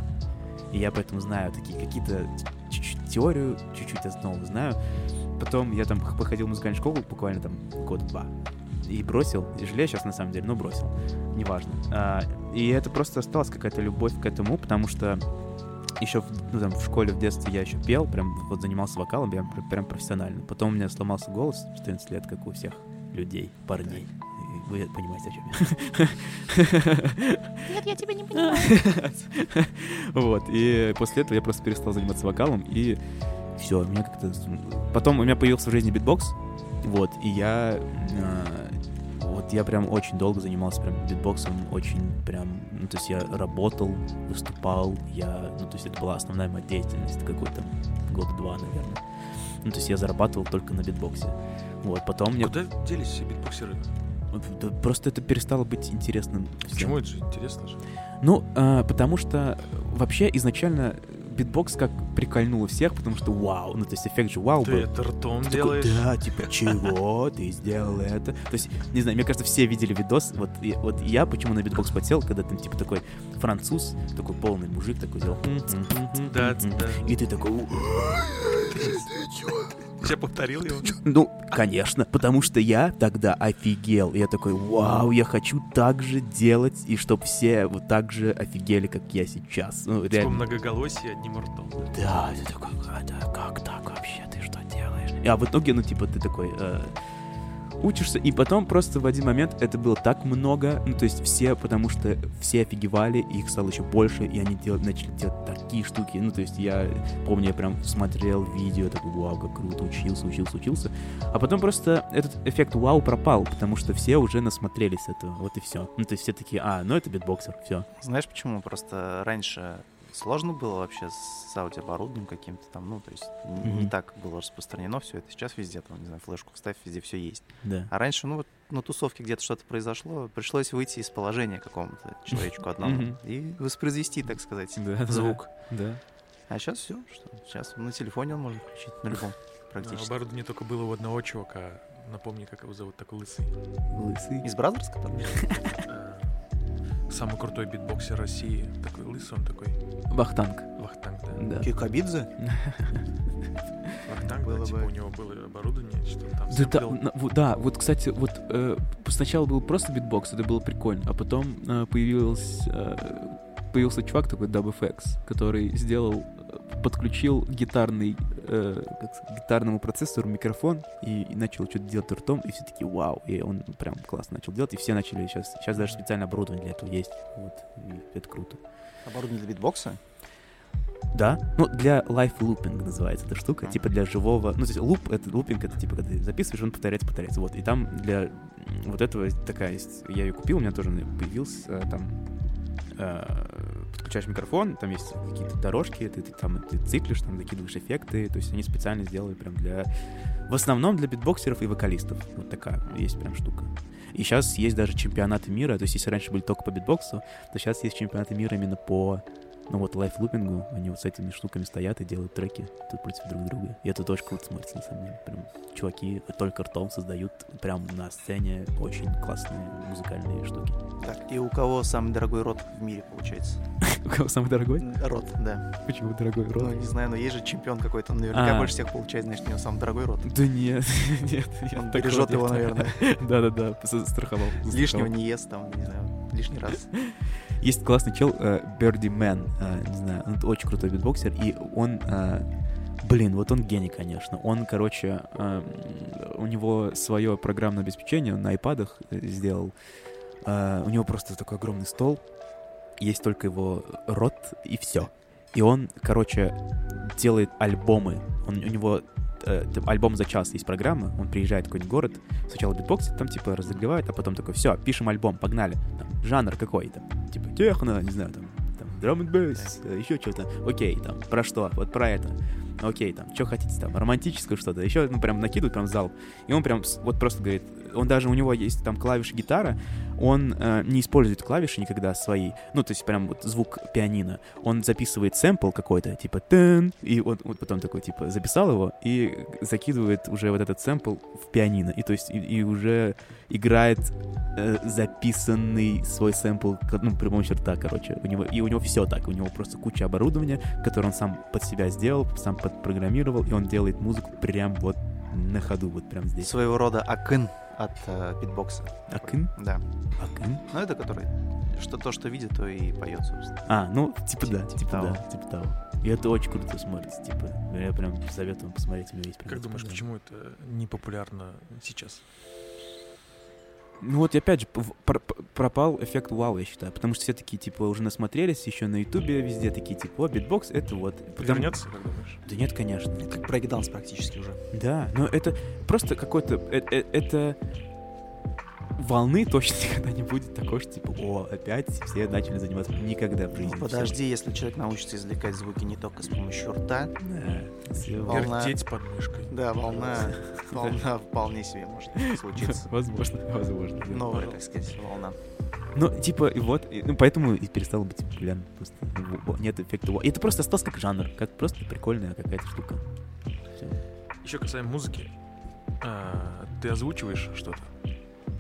И я поэтому знаю такие какие-то чуть-чуть теорию чуть-чуть основу знаю. Потом я там походил в музыкальную школу буквально там год два. И бросил. И жалею сейчас на самом деле, но бросил. Неважно. А, и это просто осталась какая-то любовь к этому, потому что еще в, ну, там, в школе, в детстве я еще пел, прям вот занимался вокалом, прям, прям профессионально. Потом у меня сломался голос в 14 лет, как у всех людей, парней. И Вы понимаете, о чем я. Нет, я тебя не понимаю. Вот, и после этого я просто перестал заниматься вокалом, и все, меня как-то... Потом у меня появился в жизни битбокс, вот, и я... Вот я прям очень долго занимался прям битбоксом, очень прям... Ну, то есть я работал, выступал, я... Ну, то есть это была основная моя деятельность, какой-то года два, наверное. Ну, то есть я зарабатывал только на битбоксе. Вот, потом мне... Куда делись все битбоксеры? Просто это перестало быть интересным. всем. Почему это же интересно же? Ну, а, потому что вообще изначально битбокс как прикольнуло всех, потому что вау, ну то есть эффект же вау Ты был. это ртом Ты такой, делаешь? да, типа, чего ты сделал это? То есть, не знаю, мне кажется, все видели видос. Вот, и- вот я почему на битбокс потел, когда там, типа, такой француз, такой полный мужик такой делал. Да, да. И ты такой, «У, Я повторил его. ну, конечно, потому что я тогда офигел. Я такой, вау, я хочу так же делать, и чтобы все вот так же офигели, как я сейчас. Ну, Типа реально. многоголосие одним ртом. Да, ты такой, «А, да, как так вообще, ты что делаешь? А в итоге, ну, типа, ты такой э, учишься, и потом просто в один момент это было так много, ну, то есть все, потому что все офигевали, их стало еще больше, и они делать, начали делать такие штуки, ну, то есть я помню, я прям смотрел видео, такой, вау, как круто, учился, учился, учился, а потом просто этот эффект вау пропал, потому что все уже насмотрелись этого, вот и все. Ну, то есть все такие, а, ну, это битбоксер, все. Знаешь почему? Просто раньше сложно было вообще с аудиооборудованием каким-то там, ну, то есть н- не так было распространено все это. Сейчас везде, там, не знаю, флешку вставь, везде все есть. Да. А раньше, ну, вот на тусовке где-то что-то произошло, пришлось выйти из положения какому-то человечку одному Мгм. и воспроизвести, так сказать, Да, звук. Да. А сейчас все, что сейчас на телефоне он может включить, на любом А практически. Оборудование только было у одного чувака. Напомни, как его зовут, такой лысый. Лысый. Из Brothers, который? Самый крутой битбоксер России. Такой лысый, он такой. Вахтанг. Вахтанг, да. Да. Кикабидзе? Вахтанг, Было да, типа бы. у него было оборудование, что там Да, да, сэмплил. на- вот, да, вот, кстати, вот э, сначала был просто битбокс, это было прикольно, а потом э, появился, э, появился чувак такой DubFX, который сделал, э, подключил гитарный, э, как гитарному процессору микрофон и, и начал что-то делать ртом, и все таки вау, и он прям классно начал делать, и все начали сейчас, сейчас даже специальное оборудование для этого есть, вот, и это круто. Оборудование для битбокса? Да, ну для live looping называется эта штука, Мгм. типа для живого, ну то есть луп, это лупинг, это типа когда ты записываешь, он повторяется, повторяется, вот, и там для вот этого такая есть, я ее купил, у меня тоже появился э, там э, подключаешь микрофон, там есть какие-то дорожки, ты, ты там ты циклишь, там закидываешь эффекты, то есть они специально сделали прям для, в основном для битбоксеров и вокалистов, вот такая есть прям штука. И сейчас есть даже чемпионаты мира, то есть если раньше были только по битбоксу, то сейчас есть чемпионаты мира именно по ну вот лайфлупингу, они вот с этими штуками стоят и делают треки тут против друг друга. И это тоже круто смотрится, на самом деле. Прям чуваки только ртом создают прям на сцене очень классные музыкальные штуки. Так, и у кого самый дорогой рот в мире, получается? У кого самый дорогой? Рот, да. Почему дорогой Ну, не знаю, но есть же чемпион какой-то, он наверняка А. больше всех получает, значит, у него самый дорогой рот. Да нет, нет. Он бережет его, наверное. Да-да-да, застраховал. Лишнего не ест там, не знаю, лишний раз. Есть классный чел, Man, э, не знаю, он очень крутой битбоксер, и он, э, блин, вот он гений, конечно. Он, короче, э, у него свое программное обеспечение, на айпадах э, сделал. Э, у него просто такой огромный стол, есть только его рот и все. И он, короче, делает альбомы. Он, у него э, альбом за час есть программа, он приезжает в какой-нибудь город, сначала битбоксит, там типа разогревает, а потом такой, все, пишем альбом, погнали. Там, жанр какой там, типа техно, не знаю, там, там драм н бейс, еще что-то. Окей, там, про что? Вот про это. Окей, там, что хотите там, романтическое что-то, еще, ну, прям накидывают прям зал. И он прям вот просто говорит, он даже, у него есть там клавиши гитара, он э, не использует клавиши никогда свои, ну, то есть прям вот звук пианино. Он записывает сэмпл какой-то, типа тен, и он вот потом такой, типа, записал его и закидывает уже вот этот сэмпл в пианино. И то есть и, и уже играет э, записанный свой сэмпл, ну, при помощи рта, короче. У него, и у него все так, у него просто куча оборудования, которое он сам под себя сделал, сам подпрограммировал, и он делает музыку прям вот на ходу, вот прям здесь. Своего рода акын от э, битбокса. Акын? Да. Акын? Ну, это который, что то, что видит, то и поет, собственно. А, ну, типа да, Типа типа того. да, типа того. И это очень круто смотрится, типа, я прям советую посмотреть, у него есть прям Как думаешь, почему это не популярно сейчас? Ну вот опять же пропал эффект вау, я считаю, потому что все такие типа уже насмотрелись, еще на ютубе везде такие типа, о, битбокс, это вот. Потому- Вернется, как думаешь? Да нет, конечно. Как брейкданс практически уже. Да, но это просто какой-то, э- э- это волны точно никогда не будет такой, что типа, о, опять все начали заниматься. Никогда в жизни. Ну, подожди, если человек научится извлекать звуки не только с помощью рта, Да. Волна. Вертеть под мышкой. да, волна, волна вполне себе может случиться. Возможно, возможно. да. Новая, так сказать, волна. Ну, типа, и вот, и- ну, поэтому и перестало быть популярным. Просто нет эффекта. И это просто осталось как жанр, как просто прикольная какая-то штука. Всё. Еще касаемо музыки. а, ты озвучиваешь что-то?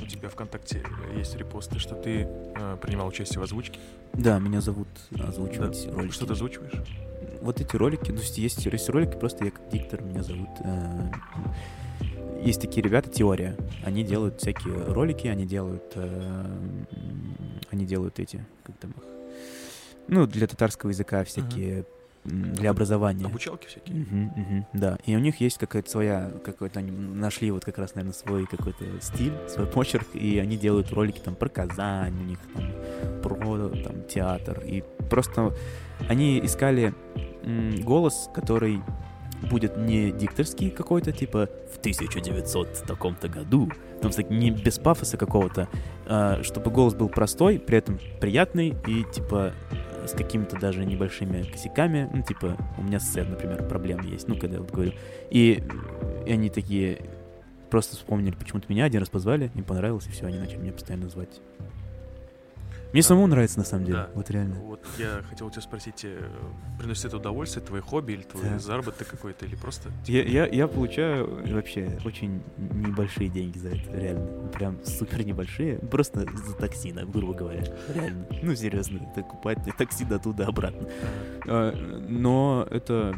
У тебя ВКонтакте есть репосты, что ты а, принимал участие в озвучке. Да, меня зовут озвучивать Да. ролики. Что ты озвучиваешь? Вот эти ролики, ну, есть, есть ролики, просто я как диктор, меня зовут. э, Есть такие ребята, Теория. Они делают всякие ролики, они делают... э, Они делают эти, как там их... Ну, для татарского языка всякие, м, для образования. Обучалки всякие? Мгм, мгм, да. И у них есть какая-то своя, какой-то они нашли вот как раз, наверное, свой какой-то стиль, свой почерк, и они делают ролики там про Казань, у них там про там театр, и просто они искали голос, который будет не дикторский какой-то, типа в 1900 таком-то году, там, не без пафоса какого-то, а, чтобы голос был простой, при этом приятный и, типа, с какими-то даже небольшими косяками. Ну, типа, у меня с например, проблемы есть, ну, когда я вот говорю. И, и они такие просто вспомнили почему-то меня, один раз позвали, им понравилось, и все, они начали меня постоянно звать. Мне Да. самому нравится, на самом деле, Да. вот реально. Вот я хотел у тебя спросить, э, приносит это удовольствие, твое хобби или твой Да. заработок какой-то, или просто... Я, я, я получаю вообще очень небольшие деньги за это, реально. Прям супер небольшие. Просто за такси, да, грубо говоря. Реально. Ну, серьезно, это купать такси до туда обратно. А, Но это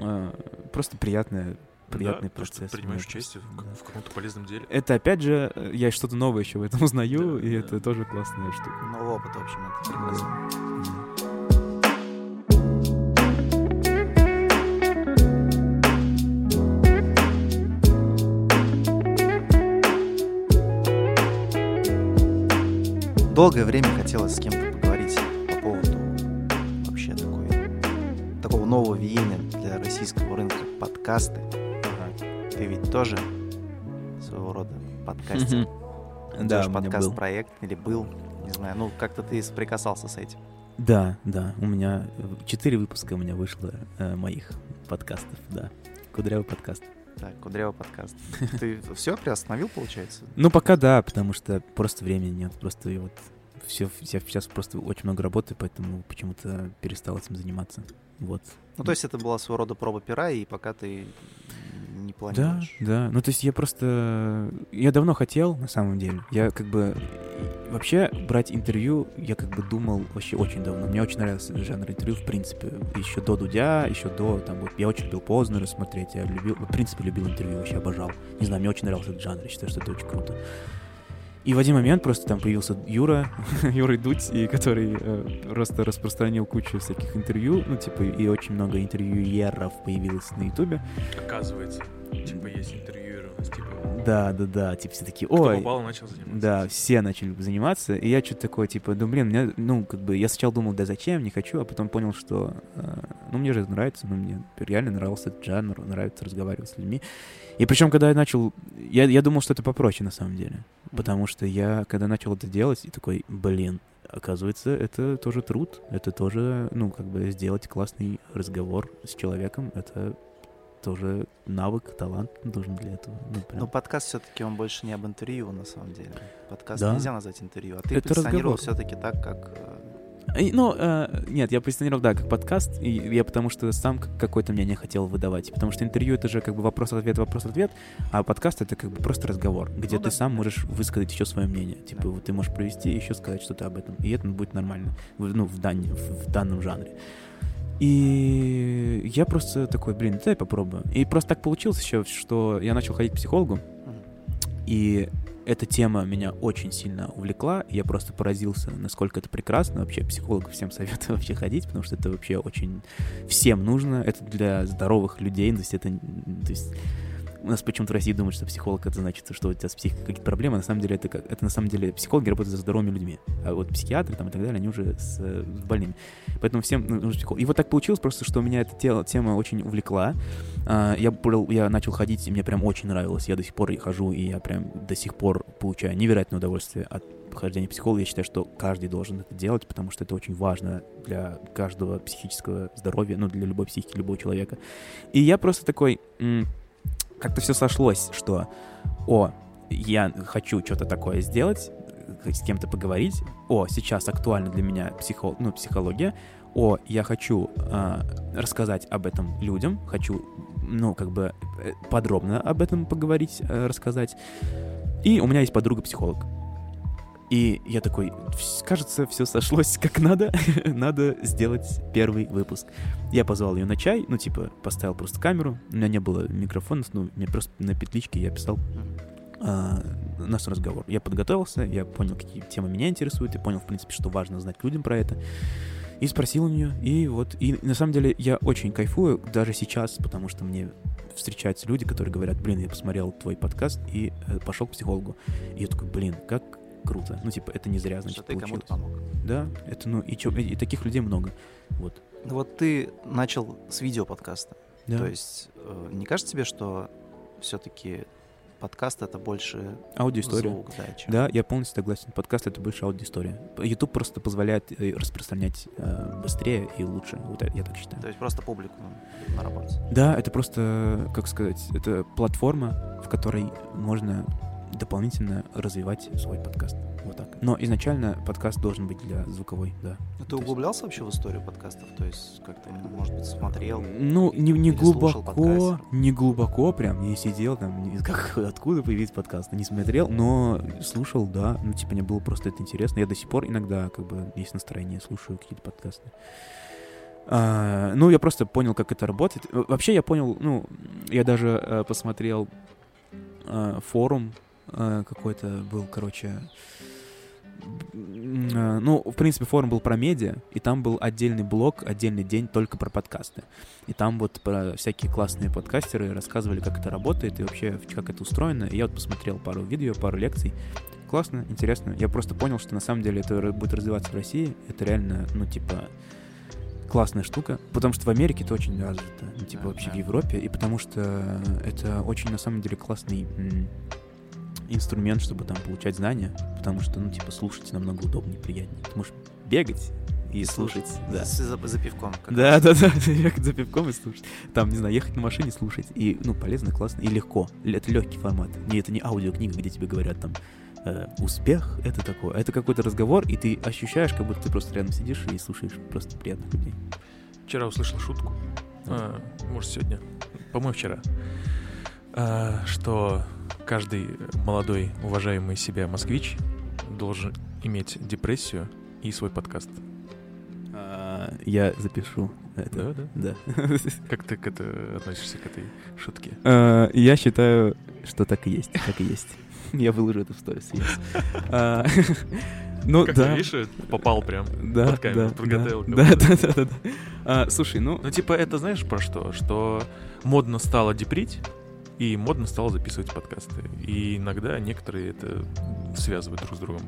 а, просто приятное, приятный Да, то, что ты процесс. принимаешь участие в, да. в каком-то полезном деле. Это опять же, э, я что-то новое еще в этом узнаю, Да, и да. это тоже классная штука. Новый опыт, в общем, это прекрасно. Да. Долгое время хотелось с кем-то поговорить по поводу вообще такой, такого нового веяния для российского рынка подкасты. Ты ведь тоже своего рода подкастер. Да, был. подкаст-проект или был, не знаю, ну как-то ты соприкасался с этим. Да, да, у меня э, четыре выпуска у меня вышло э, моих подкастов, да. Кудрявый подкаст. Так, Кудрявый подкаст. Ты все приостановил, получается? Ну, пока да, потому что просто времени нет. Просто и вот все, сейчас просто очень много работаю, поэтому почему-то перестал этим заниматься. Вот. Ну, то есть это была своего рода проба пера, и пока ты не Да, планируешь. да. Ну, то есть я просто... Я давно хотел, на самом деле. Я как бы... Вообще, брать интервью, я как бы думал вообще очень давно. Мне очень нравился жанр интервью, в принципе. Еще до Дудя, еще до... Там, вот, я очень любил Познера смотреть. Я любил... В принципе, любил интервью, вообще обожал. Не знаю, мне очень нравился этот жанр. Я считаю, что это очень круто. И в один момент просто там появился Юра, Юра Дудь, и который э, просто распространил кучу всяких интервью, ну, типа, и очень много интервьюеров появилось на Ютубе. Оказывается, типа есть интервьюированность, типа Да, да, да, типа все такие, кто ой, попал, начал заниматься. да, все начали заниматься, и я что-то такое, типа, да, блин, мне, ну, как бы, я сначала думал, да зачем, не хочу, а потом понял, что, э, ну, мне же это нравится, ну, мне реально нравился этот жанр, нравится разговаривать с людьми. И причем, когда я начал, я, я думал, что это попроще, на самом деле, потому что я, когда начал это делать, и такой, блин, оказывается, это тоже труд, это тоже, ну, как бы, сделать классный разговор с человеком, это тоже навык, талант нужен для этого. Ну, прям. Но подкаст все-таки он больше не об интервью, на самом деле. Подкаст Да. нельзя назвать интервью, а ты Это позиционировал все-таки так, как э, Ну, э, нет, я позиционировал, да, как подкаст, и я потому что сам как- какое-то мнение хотел выдавать. Потому что интервью — это же как бы вопрос-ответ, вопрос-ответ, а подкаст — это как бы просто разговор, где Ну ты да. сам можешь высказать еще свое мнение. Типа, Да. вот ты можешь провести и еще сказать что-то об этом, и это будет нормально, ну, в, дан- в- в данном жанре. И я просто такой, блин, дай попробую. И просто так получилось еще, что я начал ходить к психологу, и эта тема меня очень сильно увлекла. Я просто поразился, насколько это прекрасно. Вообще, психологу всем советую вообще ходить, потому что это вообще очень всем нужно. Это для здоровых людей. То есть это... То есть у нас почему-то в России думают, что психолог это значит, что у тебя с психикой какие-то проблемы. На самом деле это, как, это на самом деле психологи работают со здоровыми людьми. А вот психиатры там и так далее, они уже с, э, с больными. Поэтому всем ну, нужен психолог. И вот так получилось просто, что меня эта те- тема очень увлекла. А, Я, я начал ходить, и мне прям очень нравилось. Я до сих пор хожу, и я прям до сих пор получаю невероятное удовольствие от хождения к психологу. Я считаю, что каждый должен это делать, потому что это очень важно для каждого психического здоровья, ну, для любой психики, любого человека. И я просто такой... Как-то все сошлось, что, о, я хочу что-то такое сделать, э, с кем-то поговорить. О, сейчас актуально для меня психо, ну, психология. О, я хочу а, рассказать об этом людям, хочу, ну, как бы э, подробно об этом поговорить, э, рассказать. И у меня есть подруга-психолог. И я такой, «Вс- кажется, все сошлось как надо, надо сделать первый выпуск. Я позвал ее на чай, ну, типа, поставил просто камеру, у меня не было микрофона, ну, мне просто на петличке я писал а, наш разговор. Я подготовился, я понял, какие темы меня интересуют, я понял, в принципе, что важно знать людям про это. И спросил у нее, и вот, и на самом деле я очень кайфую даже сейчас, потому что мне встречаются люди, которые говорят, блин, я посмотрел твой подкаст и э, пошел к психологу. И я такой, блин, как круто. Ну, типа, это не зря, что значит, ты кому-то получилось. помог. Да, это, ну, и, чё, и, таких людей много. Вот. Ну Вот ты начал с видеоподкаста. Да. То есть э, не кажется тебе, что все-таки подкаст это больше Аудиоистория. звук, да, чем... Да, я полностью согласен. Подкаст — это больше аудиоистория. YouTube просто позволяет э, распространять э, быстрее и лучше. Вот я так считаю. То есть просто публику наработать. Да, это просто, как сказать, это платформа, в которой можно дополнительно развивать свой подкаст. Вот так. Но изначально подкаст должен быть для звуковой, да. А Ты То есть- углублялся вообще в историю подкастов? То есть как-то, может быть, смотрел? Ну, не, не глубоко, не глубоко прям, не сидел там, как, откуда появились подкасты, не смотрел, но слушал, да, ну, типа, мне было просто это интересно. Я до сих пор иногда, как бы, есть настроение, слушаю какие-то подкасты. А, ну, я просто понял, как это работает. Вообще, я понял, ну, я даже э, посмотрел э, форум какой-то был, короче, э, ну, в принципе, форум был про медиа, и там был отдельный блок, отдельный день только про подкасты. И там вот про всякие классные подкастеры рассказывали, как это работает и вообще как это устроено. И я вот посмотрел пару видео, пару лекций. Классно, интересно. Я просто понял, что на самом деле это будет развиваться в России. Это реально, ну, типа, классная штука. Потому что в Америке это очень развито. Ну, типа, вообще в Европе. И потому что это очень, на самом деле, классный инструмент, чтобы там получать знания. Потому что, ну, типа, слушать намного удобнее, приятнее. Ты можешь бегать и слушать. Да. За, за- пивком. как Да, да, да, ехать за пивком и слушать. Там, не знаю, ехать на машине, слушать. И, ну, полезно, классно и легко. Это легкий формат. Не, это не аудиокнига, где тебе говорят там э, успех, это такое. Это какой-то разговор, и ты ощущаешь, как будто ты просто рядом сидишь и слушаешь просто приятных людей. Вчера услышал шутку, а, может, сегодня, по-моему, вчера, что каждый молодой, уважаемый себя москвич должен иметь депрессию и свой подкаст. А, Я запишу это. Да, да. Да. Как ты к это относишься к этой шутке? А, Я считаю, что так и есть. Так и есть. Я выложу это в сторис. А, Ну, Как да. ты видишь, попал прям. Да, под камеру, да, подготовил да, да, да, да, да. А, Слушай, ну, Ну, типа, это знаешь про что? Что модно стало деприть, и модно стало записывать подкасты. И иногда некоторые это связывают друг с другом.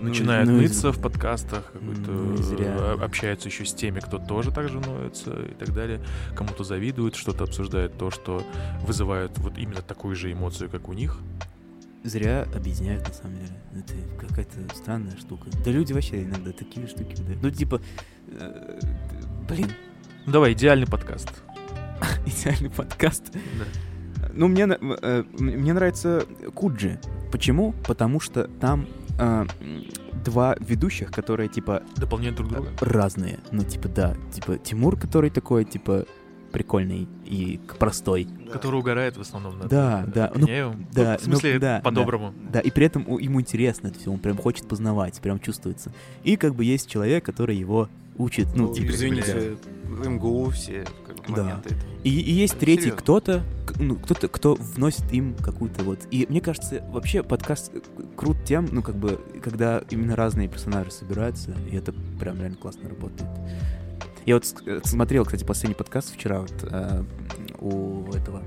Ну, Начинают ну, ныться в подкастах, Ну, э, общаются еще с теми, кто тоже так же ноется и так далее. Кому-то завидуют, что-то обсуждают, то, что вызывает вот именно такую же эмоцию, как у них. зря объединяют, на самом деле. Это какая-то странная штука. Да люди вообще иногда такие штуки выдают. Ну, типа, э, блин, Ну, давай, идеальный подкаст. идеальный подкаст. Да. Ну, мне, э, мне нравится Куджи. Почему? Потому что там э, два ведущих, которые, типа, Дополняют друг друга. разные. Ну, типа, да. Типа, Тимур, который такой, типа, прикольный и простой. Который угорает в основном над Да, над да, ну, Коняевым. да, Ну, в смысле, ну, да, по-доброму. Да, и при этом у- ему интересно это все, он прям хочет познавать, прям чувствуется. И как бы есть человек, который его учит, ну, Ну, типа, извините, в МГУ все как бы, Да. моменты. И, и есть Это третий серьезно. кто-то, ну, кто-то, кто вносит им какую-то вот. И мне кажется, вообще подкаст крут тем, ну, как бы, когда именно разные персонажи собираются, и это прям реально классно работает. Я вот смотрел, кстати, последний подкаст вчера вот э, у этого.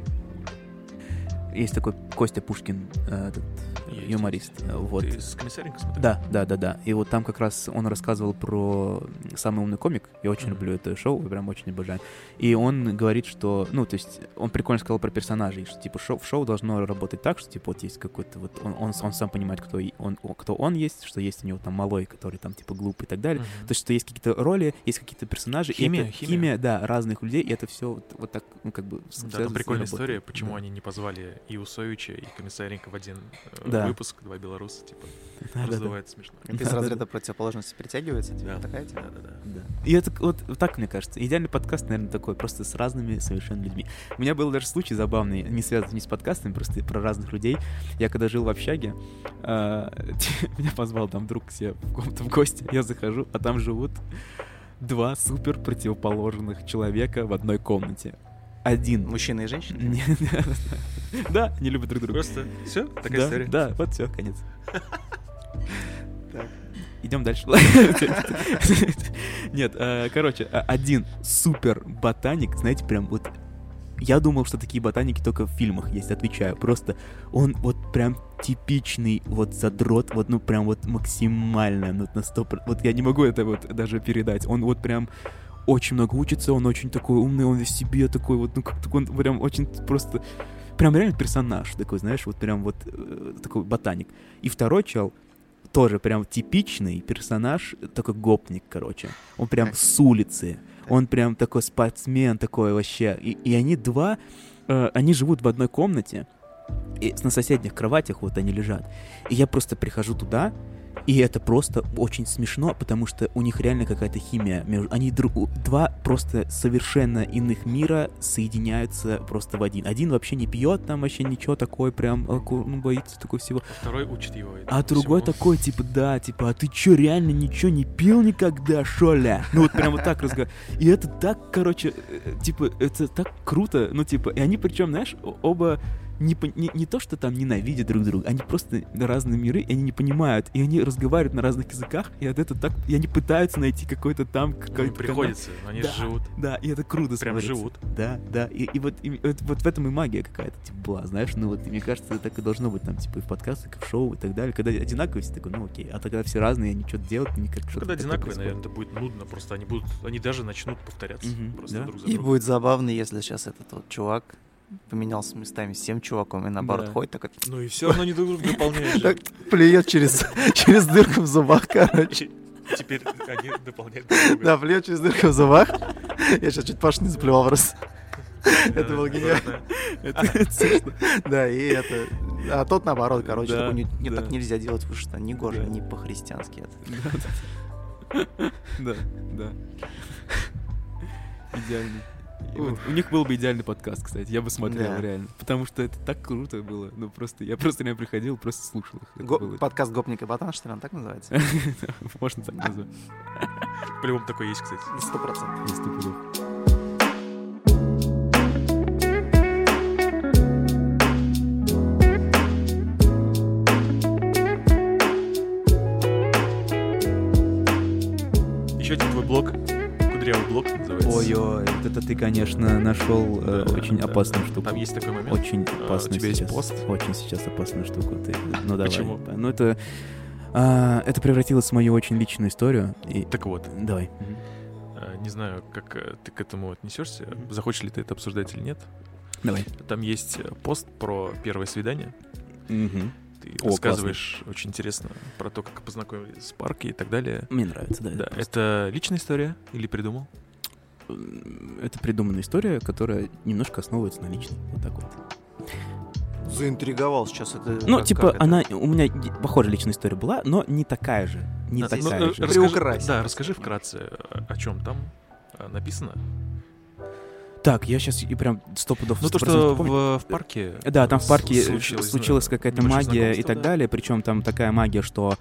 Есть такой Костя Пушкин, э, этот Есть, юморист. есть. э, Вот. Ты с комиссаренко смотрел? Да, да, да, да. И вот там как раз он рассказывал про самый умный комик. Я очень Мгм. люблю это шоу, прям очень обожаю. И он говорит, что, ну, то есть, он прикольно сказал про персонажей, что типа шоу, шоу должно работать так, что типа вот есть какой-то вот он, он, он сам понимает, кто и- он, кто он есть, что есть у него там малой, который там типа глупый и так далее. Мгм. То есть, что есть какие-то роли, есть какие-то персонажи, и Химия, это химия. да, разных людей, и это все вот, вот так, ну, как бы Да, там с прикольная история, почему Да. они не позвали и Усовича, и Комиссаренко в один э, Да. выпуск, два белоруса, типа, Да, да, да. раздувает смешно. Это из Да, да, разряда противоположности притягивается, типа Да. такая тема. Да-да-да. Да. И это вот так, мне кажется. Идеальный подкаст, наверное, такой, просто с разными совершенно людьми. У меня был даже случай забавный, не связанный с подкастами, просто про разных людей. Я когда жил в общаге, а, меня позвал там друг к себе в комнату в гости. Я захожу, а там живут два супер противоположных человека в одной комнате. Один. Мужчина и женщина? Да, не любят друг друга. Просто все, такая история. Да, вот все, конец. Идем дальше. Нет, э, короче, э, один супер ботаник, знаете, прям вот. Я думал, что такие ботаники только в фильмах есть, отвечаю. Просто он вот прям типичный вот задрот, вот ну прям вот максимально, ну на сто Вот я не могу это вот даже передать. Он вот прям очень много учится, он очень такой умный, он весь в себе такой вот, ну как-то он прям очень просто... Прям реально персонаж такой, знаешь, вот прям вот э, такой ботаник. И второй чел, тоже прям типичный персонаж, такой гопник, короче. Он прям с улицы. Он прям такой спортсмен такой вообще. И, и они два, э, они живут в одной комнате. И на соседних кроватях вот они лежат. И я просто прихожу туда, и это просто очень смешно, потому что у них реально какая-то химия. Они друг, два просто совершенно иных мира соединяются просто в один. Один вообще не пьет, там вообще ничего такой, прям алко- ну, боится такого всего. Второй учит его. А этому другой такой, типа, да, типа, а ты чё, реально ничего не пил никогда, шоля? Ну вот прям вот так разговаривают. И это так, короче, э, типа, это так круто, ну типа, и они причем, знаешь, оба не, не, не то, что там ненавидят друг друга, они просто на разные миры, и они не понимают, и они разговаривают на разных языках, и от этого так, и они пытаются найти какой-то там, Ну, какой-то им приходится, но они Да. живут. да, и это круто Прям смотрится. живут. Да, да, и, и вот, и вот, вот в этом и магия какая-то, типа, была, знаешь, ну вот, и мне кажется, так и должно быть там, типа, и в подкастах, и в шоу, и так далее, когда одинаковые все такой, ну окей, а тогда все разные, они что-то делают, они как Ну, что-то когда одинаковые, наверное, это будет нудно, просто они будут, они даже начнут повторяться Мгм, просто да. друг за И другом. будет забавно, если сейчас этот вот чувак поменялся местами с тем чуваком и наоборот Да. ходит такой, Ну и все равно они друг друга дополняют так плюет через, через дырку в зубах, короче. Теперь они дополняют друг друга. Да, плюет через дырку в зубах. Я сейчас чуть Пашу не заплевал просто. Это Да, был да, гениально. да. И это... А тот наоборот, короче, не, не так нельзя делать, потому что не гоже, не по-христиански. Да, да. Идеальный. Вот у них был бы идеальный подкаст, кстати, я бы смотрел, Да. реально. Потому что это так круто было. Ну просто, я просто реально приходил, просто слушал их. Го- было- Подкаст Гопник и Ботан, что ли, он так называется? Можно так назвать. По-любому такой есть, кстати. Сто процентов. Без стопудов. Еще один твой блог, кудрявый блог называется. Ой-ой, это ты, конечно, нашел э, Да, очень да. опасную штуку. Там есть такой момент. Очень А, опасную у тебя есть сейчас. пост? Очень сейчас опасную штуку. Ты, ну давай. Почему? Ну это... а, это превратилось в мою очень личную историю. И... Так вот, Давай. э, не знаю, как э, ты к этому отнесешься, захочешь ли ты это обсуждать или нет. Давай. Там есть э, пост про первое свидание. Мгм. Ты О, рассказываешь очень интересно про то, как познакомились с парки и так далее. Мне нравится, да. Да, просто- это личная история или придумал? это придуманная история, которая немножко основывается на личной. Вот так вот. Заинтриговал сейчас это. Ну, как- типа, как это? она у меня похожая личная история была, но не такая же. Не Ну, такая ну, же. расскажи-. Да, расскажи вкратце, о- о чем там э, написано. Так, я сейчас и прям сто пудов Ну, то, 100% что в, в парке... Да, там в парке э, случилось, случилась, ну, какая-то магия и так да? далее. Причем там такая магия, что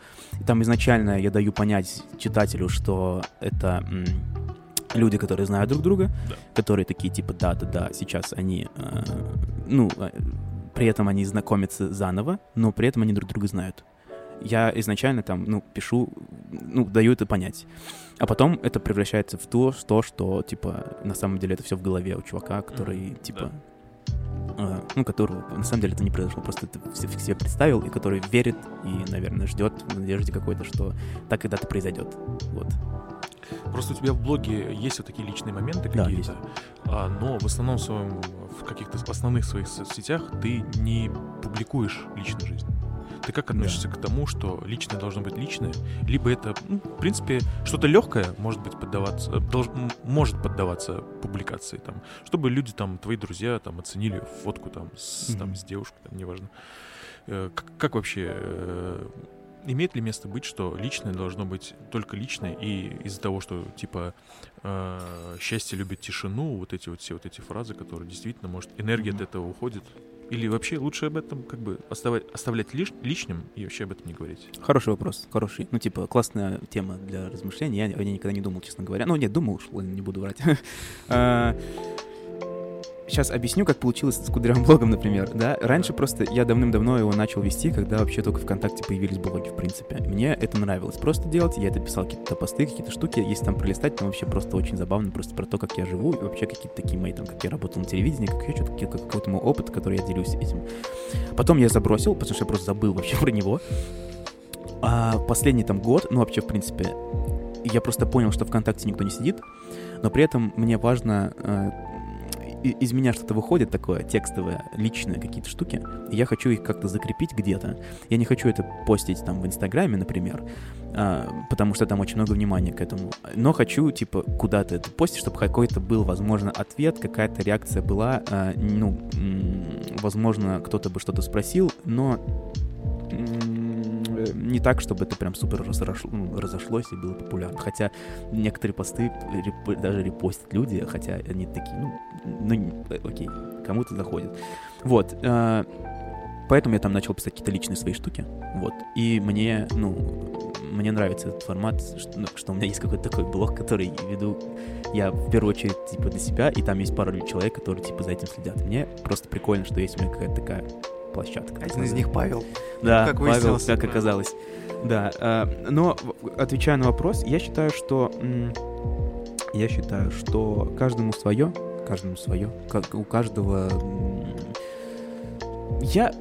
там изначально я даю понять читателю, что это люди, которые знают друг друга, Да. которые такие типа да, да, да, сейчас они, э, ну, э, при этом они знакомятся заново, но при этом они друг друга знают. Я изначально там, ну, пишу, ну, даю это понять. А потом это превращается в то, что, что, типа, на самом деле это все в голове у чувака, который, типа, э, ну, которого на самом деле это не произошло, просто это все- в себе представил, и который верит и, наверное, ждет в надежде какой-то, что так когда-то произойдет. Вот. Просто у тебя в блоге есть вот такие личные моменты Да, какие-то, а, но в основном своем, в каких-то основных своих соцсетях ты не публикуешь личную жизнь. Ты как относишься к тому, что личное должно быть личное, либо это, ну, в принципе, что-то легкое может быть поддаваться, долж- м, может поддаваться публикации, там, чтобы люди, там, твои друзья, там, оценили фотку, там, с, там, Мгм. с девушкой, там, неважно. Э, Как, как вообще э, имеет ли место быть, что личное должно быть только личное, и из-за того, что типа э, счастье любит тишину, вот эти вот все вот эти фразы, которые действительно, может, энергия от Мгм. этого уходит, или вообще лучше об этом как бы оставать, оставлять лиш- личным и вообще об этом не говорить. Хороший вопрос, хороший. Ну, типа, классная тема для размышлений. Я о ней никогда не думал, честно говоря. Ну, нет, думал, уж, не буду врать. Сейчас объясню, как получилось с кудрявым например. Да, раньше просто я давным-давно его начал вести, когда вообще только ВКонтакте появились блоги, в принципе. Мне это нравилось просто делать. Я это писал какие-то посты, какие-то штуки. Если там пролистать, там вообще просто очень забавно, просто про то, как я живу, и вообще какие-то такие мои, там, как я работал на телевидении, как я что-то, как- какой-то мой опыт, который я делюсь этим. Потом я забросил, потому что я просто забыл вообще про него. А последний там год, ну вообще, в принципе, я просто понял, что ВКонтакте никто не сидит, но при этом мне важно, э, из меня что-то выходит такое текстовое, личное, какие-то штуки, и я хочу их как-то закрепить где-то. Я не хочу это постить там в Инстаграме, например, а, потому что там очень много внимания к этому. Но хочу, типа, куда-то это постить, чтобы какой-то был, возможно, ответ, какая-то реакция была. а, ну, возможно, кто-то бы что-то спросил, но не так, чтобы это прям супер разошло- ну, разошлось и было популярно. Хотя некоторые посты реп- даже репостят люди, хотя они такие, ну, ну, окей, кому-то заходит. Вот. э, Поэтому я там начал писать какие-то личные свои штуки. Вот. И мне, ну, мне нравится этот формат, что, ну, что у меня есть какой-то такой блог, который веду я в первую очередь, типа, для себя, и там есть пара человек, которые, типа, за этим следят. Мне просто прикольно, что есть у меня какая-то такая площадка. Один из них Павел. Да, как Павел, выяснилось. как оказалось. Да, а, но отвечая на вопрос, я считаю, что я считаю, что каждому свое, каждому свое, как у каждого. Я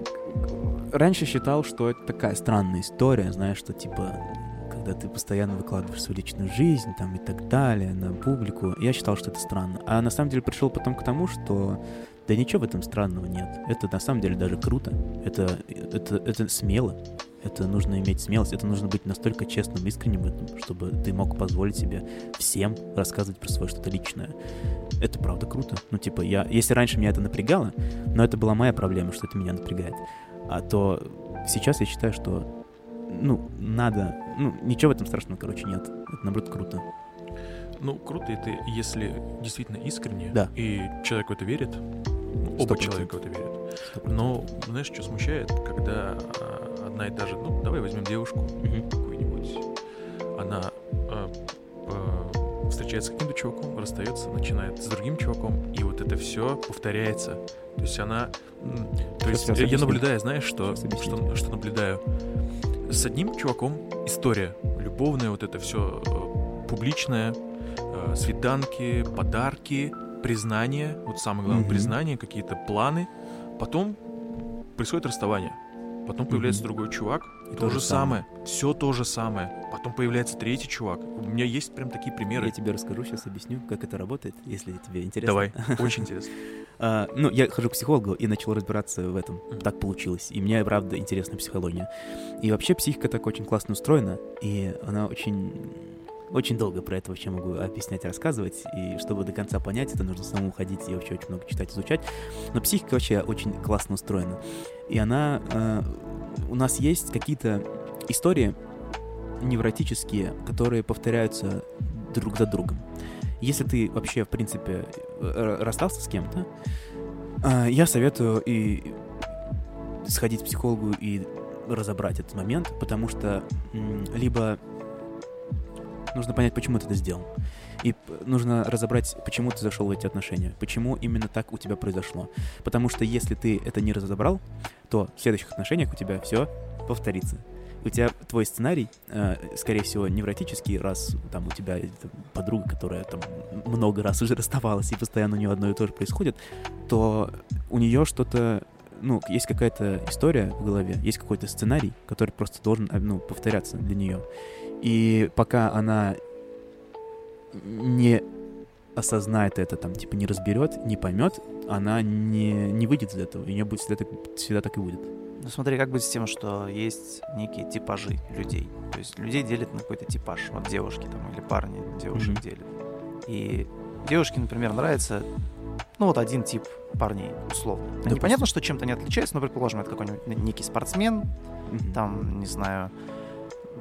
раньше считал, что это такая странная история, знаешь, что типа когда ты постоянно выкладываешь свою личную жизнь там и так далее на публику, я считал, что это странно. А на самом деле пришел потом к тому, что да ничего в этом странного нет. Это на самом деле даже круто. Это, это, это смело. Это нужно иметь смелость. Это нужно быть настолько честным, искренним в этом, чтобы ты мог позволить себе всем рассказывать про свое что-то личное. Это правда круто. Ну, типа, я... Если раньше меня это напрягало, но это была моя проблема, что это меня напрягает. А то сейчас я считаю, что ну, надо... Ну, ничего в этом страшного, короче, нет. Это, наоборот, круто. Ну, круто это, если действительно искренне, Да. и человек в это верит, ну, Сто оба человека в это верят. Сто процентов. Но, знаешь, что смущает, когда а, одна и та же, ну, давай возьмем девушку Мгм. какую-нибудь, она а, встречается с каким-то чуваком, расстается, начинает с другим чуваком, и вот это все повторяется. То есть она... То есть сейчас я объясню. наблюдаю, знаешь, что, что, что наблюдаю? С одним чуваком история любовная, вот это все публичное, э, свиданки, подарки, признание, вот самое главное, Мгм. признание, какие-то планы. Потом происходит расставание. Потом появляется Мгм. другой чувак, и То то, же же самое. Все то же самое. Потом появляется третий чувак. У меня есть прям такие примеры. Я тебе расскажу, сейчас объясню, как это работает, если тебе интересно. Давай, очень интересно. А, ну, я хожу к психологу и начал разбираться в этом. Так получилось. И мне, правда, интересна психология. И вообще психика так очень классно устроена, и она очень очень долго про это вообще могу объяснять, рассказывать, и чтобы до конца понять, это нужно самому ходить и вообще очень много читать, изучать. Но психика вообще очень классно устроена. И она... Э, у нас есть какие-то истории невротические, которые повторяются друг за другом. Если ты вообще, в принципе, э, расстался с кем-то, э, я советую и сходить к психологу и разобрать этот момент, потому что либо нужно понять, почему ты это сделал. И нужно разобрать, почему ты зашел в эти отношения, почему именно так у тебя произошло. Потому что если ты это не разобрал, то в следующих отношениях у тебя все повторится. У тебя твой сценарий, э, скорее всего, невротический, раз там у тебя подруга, которая там много раз уже расставалась, и постоянно у нее одно и то же происходит, то у нее что-то ну, есть какая-то история в голове, есть какой-то сценарий, который просто должен, э, ну, повторяться для нее. И пока она не осознает это, там, типа, не разберет, не поймет, она не, не выйдет из этого. И у нее будет всегда, всегда так и будет. Ну смотри, как быть с тем, что есть некие типажи людей. То есть людей делят на какой-то типаж. Вот девушки там или парни девушек mm-hmm. делят. И девушке, например, нравится ну вот один тип парней, условно. Допустим. Непонятно, что чем-то не отличается, но, предположим, это какой-нибудь некий спортсмен, mm-hmm. там, не знаю,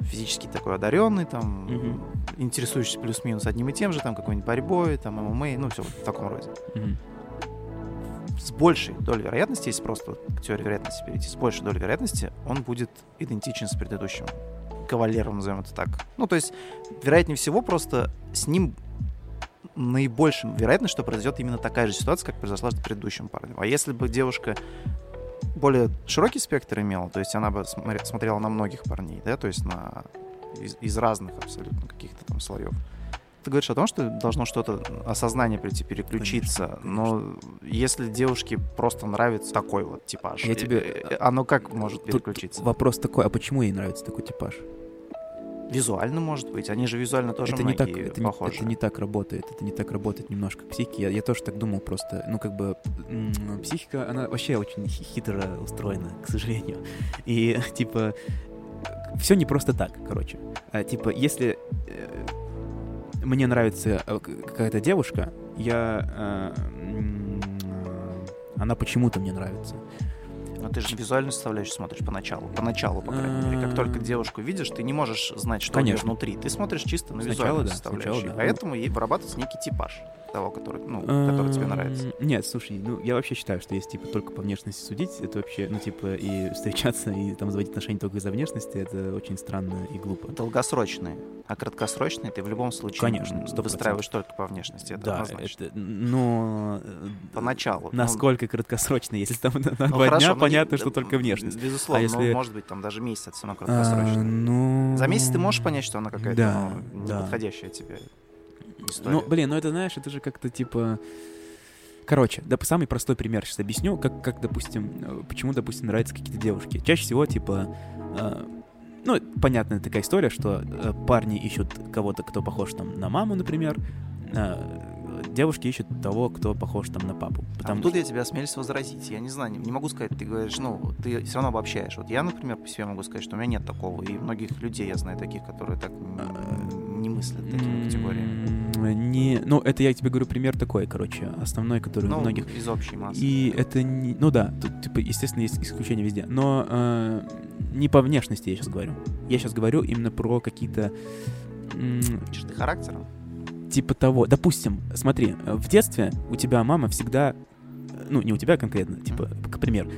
физически такой одаренный, там, mm-hmm. интересующийся плюс-минус одним и тем же, там, какой-нибудь борьбой, там, ММА, ну, все в таком роде. Mm-hmm. С большей долей вероятности, если просто к теории вероятности перейти, с большей долей вероятности он будет идентичен с предыдущим кавалером, назовем это так. Ну, то есть, вероятнее всего, просто с ним наибольшим вероятность, что произойдет именно такая же ситуация, как произошла с предыдущим парнем. А если бы девушка более широкий спектр имела, то есть она бы смотрела на многих парней, да, то есть на из, из разных абсолютно каких-то там слоев. Ты говоришь о том, что должно что-то осознание прийти, переключиться, конечно, конечно. но если девушке просто нравится такой вот типаж, Я тебе... Э, оно как может переключиться? Тут вопрос такой, а почему ей нравится такой типаж? Визуально, может быть. Они же визуально тоже это не так, это похожи. Не, это не так работает. Это не так работает немножко психики. Я, я тоже так думал просто. Ну, как бы, психика, она вообще очень хитро устроена, к сожалению. И, типа, все не просто так, короче. А, типа, если э, мне нравится э, какая-то девушка, я... Э, она почему-то мне нравится. Но ты же визуальную составляющую смотришь поначалу. Поначалу, по крайней мере. Как только девушку видишь, ты не можешь знать, что у нее внутри. Ты смотришь чисто на визуальную составляющую. Поэтому ей вырабатывается некий типаж того, который, ну, который тебе нравится? Нет, слушай, ну, я вообще считаю, что если, типа, только по внешности судить, это вообще, ну, типа, и встречаться, и там заводить отношения только из-за внешности, это очень странно и глупо. Долгосрочные. А краткосрочные ты в любом случае Конечно, 100%. выстраиваешь только по внешности, это да, однозначно. Это, но... Э, Поначалу. Ну, Насколько ну, краткосрочно? Если там на ну, два хорошо, дня, понятно, не, что только внешность. Безусловно, а если... ну, может быть, там даже месяц все равно краткосрочно. А, ну... За месяц ты можешь понять, что она какая-то да, ну, да. неподходящая тебе история. Ну, блин, ну это, знаешь, это же как-то типа... Короче, да, самый простой пример сейчас объясню, как, как допустим, э, почему, допустим, нравятся какие-то девушки. Чаще всего, типа, э, ну, понятная такая история, что э, парни ищут кого-то, кто похож там на маму, например, э, девушки ищут того, кто похож там на папу. Потому а тут что... я тебя осмелюсь возразить. Я не знаю, не, не могу сказать, ты говоришь, ну, ты все равно обобщаешь. Вот я, например, по себе могу сказать, что у меня нет такого, и многих людей я знаю таких, которые так не мыслят такими категориями не... Ну, это я тебе говорю пример такой, короче, основной, который ну, у многих... из общей массы. И это не... Ну да, тут, типа, естественно, есть исключения везде. Но э, не по внешности я сейчас говорю. Я сейчас говорю именно про какие-то... Черты характера? Типа того. Допустим, смотри, в детстве у тебя мама всегда... Ну, не у тебя конкретно, типа, к примеру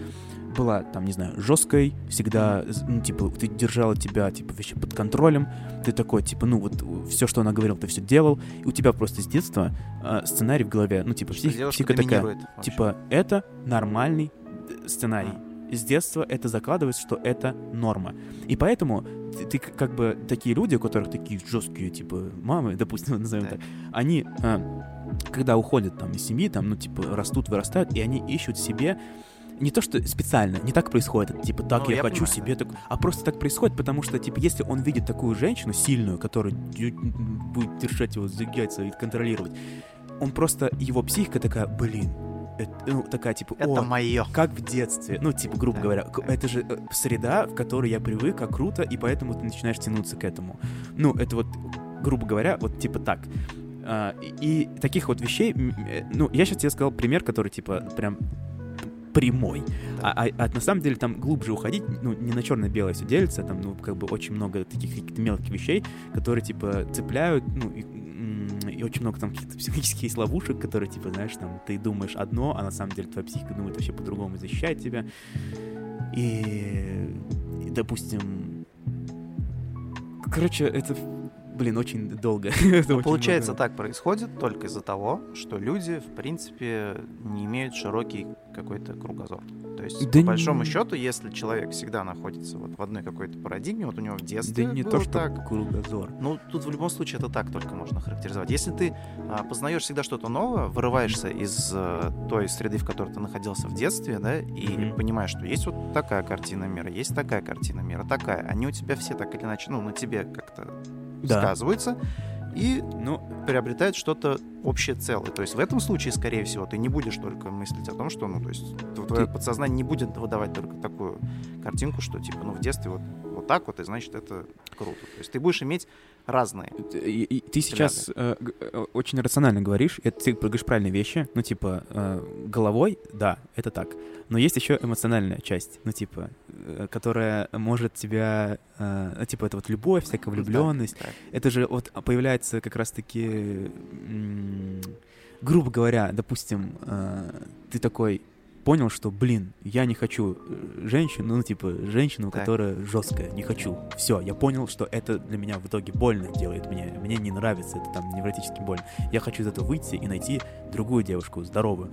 была, там, не знаю, жесткой, всегда, ну, типа, ты держала тебя, типа, вообще под контролем, ты такой, типа, ну, вот, все, что она говорила, ты все делал, и у тебя просто с детства э, сценарий в голове, ну, типа, псих, психика такая, вообще. типа, это нормальный э, сценарий. А. С детства это закладывается, что это норма. И поэтому ты, ты как бы такие люди, у которых такие жесткие, типа, мамы, допустим, назовем да. так, они, э, когда уходят там из семьи, там, ну, типа, растут, вырастают, и они ищут себе не то, что специально, не так происходит, типа, так ну, я, я хочу понимаю, себе, да. так, а просто так происходит, потому что, типа, если он видит такую женщину сильную, которая будет держать его за яйца и контролировать, он просто, его психика такая, блин, это, ну, такая, типа, это мое. Как в детстве. Ну, типа, грубо да, говоря, да. это же э, среда, в которой я привык, как круто, и поэтому ты начинаешь тянуться к этому. Ну, это вот грубо говоря, вот типа так. А, и, и таких вот вещей, э, ну, я сейчас тебе сказал пример, который типа прям прямой. А, а, а на самом деле там глубже уходить, ну, не на черно-белое все делится, там, ну, как бы очень много таких каких-то мелких вещей, которые, типа, цепляют, ну, и, и очень много там каких-то психологических есть ловушек, которые, типа, знаешь, там, ты думаешь одно, а на самом деле твоя психика думает вообще по-другому и защищает тебя. И, и, допустим, короче, это, блин, очень долго. Это очень Получается, много. так происходит только из-за того, что люди, в принципе, не имеют широкий какой-то кругозор. То есть, Да по большому не- счету, если человек всегда находится вот в одной какой-то парадигме, вот у него в детстве Да не то, что так, кругозор. Ну, тут в любом случае это так только можно характеризовать. Если ты а, познаешь всегда что-то новое, вырываешься из э, той среды, в которой ты находился в детстве, да, и Мгм. понимаешь, что есть вот такая картина мира, есть такая картина мира, такая. Они у тебя все так или иначе, ну, на тебе как-то Да. сказываются и Ну, приобретают что-то общее целое. То есть в этом случае, скорее всего, ты не будешь только мыслить о том, что, ну, то есть твое Ты- подсознание не будет выдавать только такую картинку, что, типа, ну, в детстве вот, вот так вот, и значит, это круто. То есть ты будешь иметь разные. И- и ты сейчас э, э, очень рационально говоришь, и ты говоришь правильные вещи, ну, типа, э, головой, да, это так, но есть еще эмоциональная часть, ну, типа, э, которая может тебя, э, ну, типа, это вот любовь, всякая влюбленность, Так, так. это же вот появляется как раз-таки, грубо говоря, допустим, э, ты такой понял, что, блин, я не хочу э, женщину, ну, типа, женщину, Так. которая жесткая, не хочу. Все, я понял, что это для меня в итоге больно делает мне, мне не нравится, это там невротически больно. Я хочу из этого выйти и найти другую девушку, здоровую.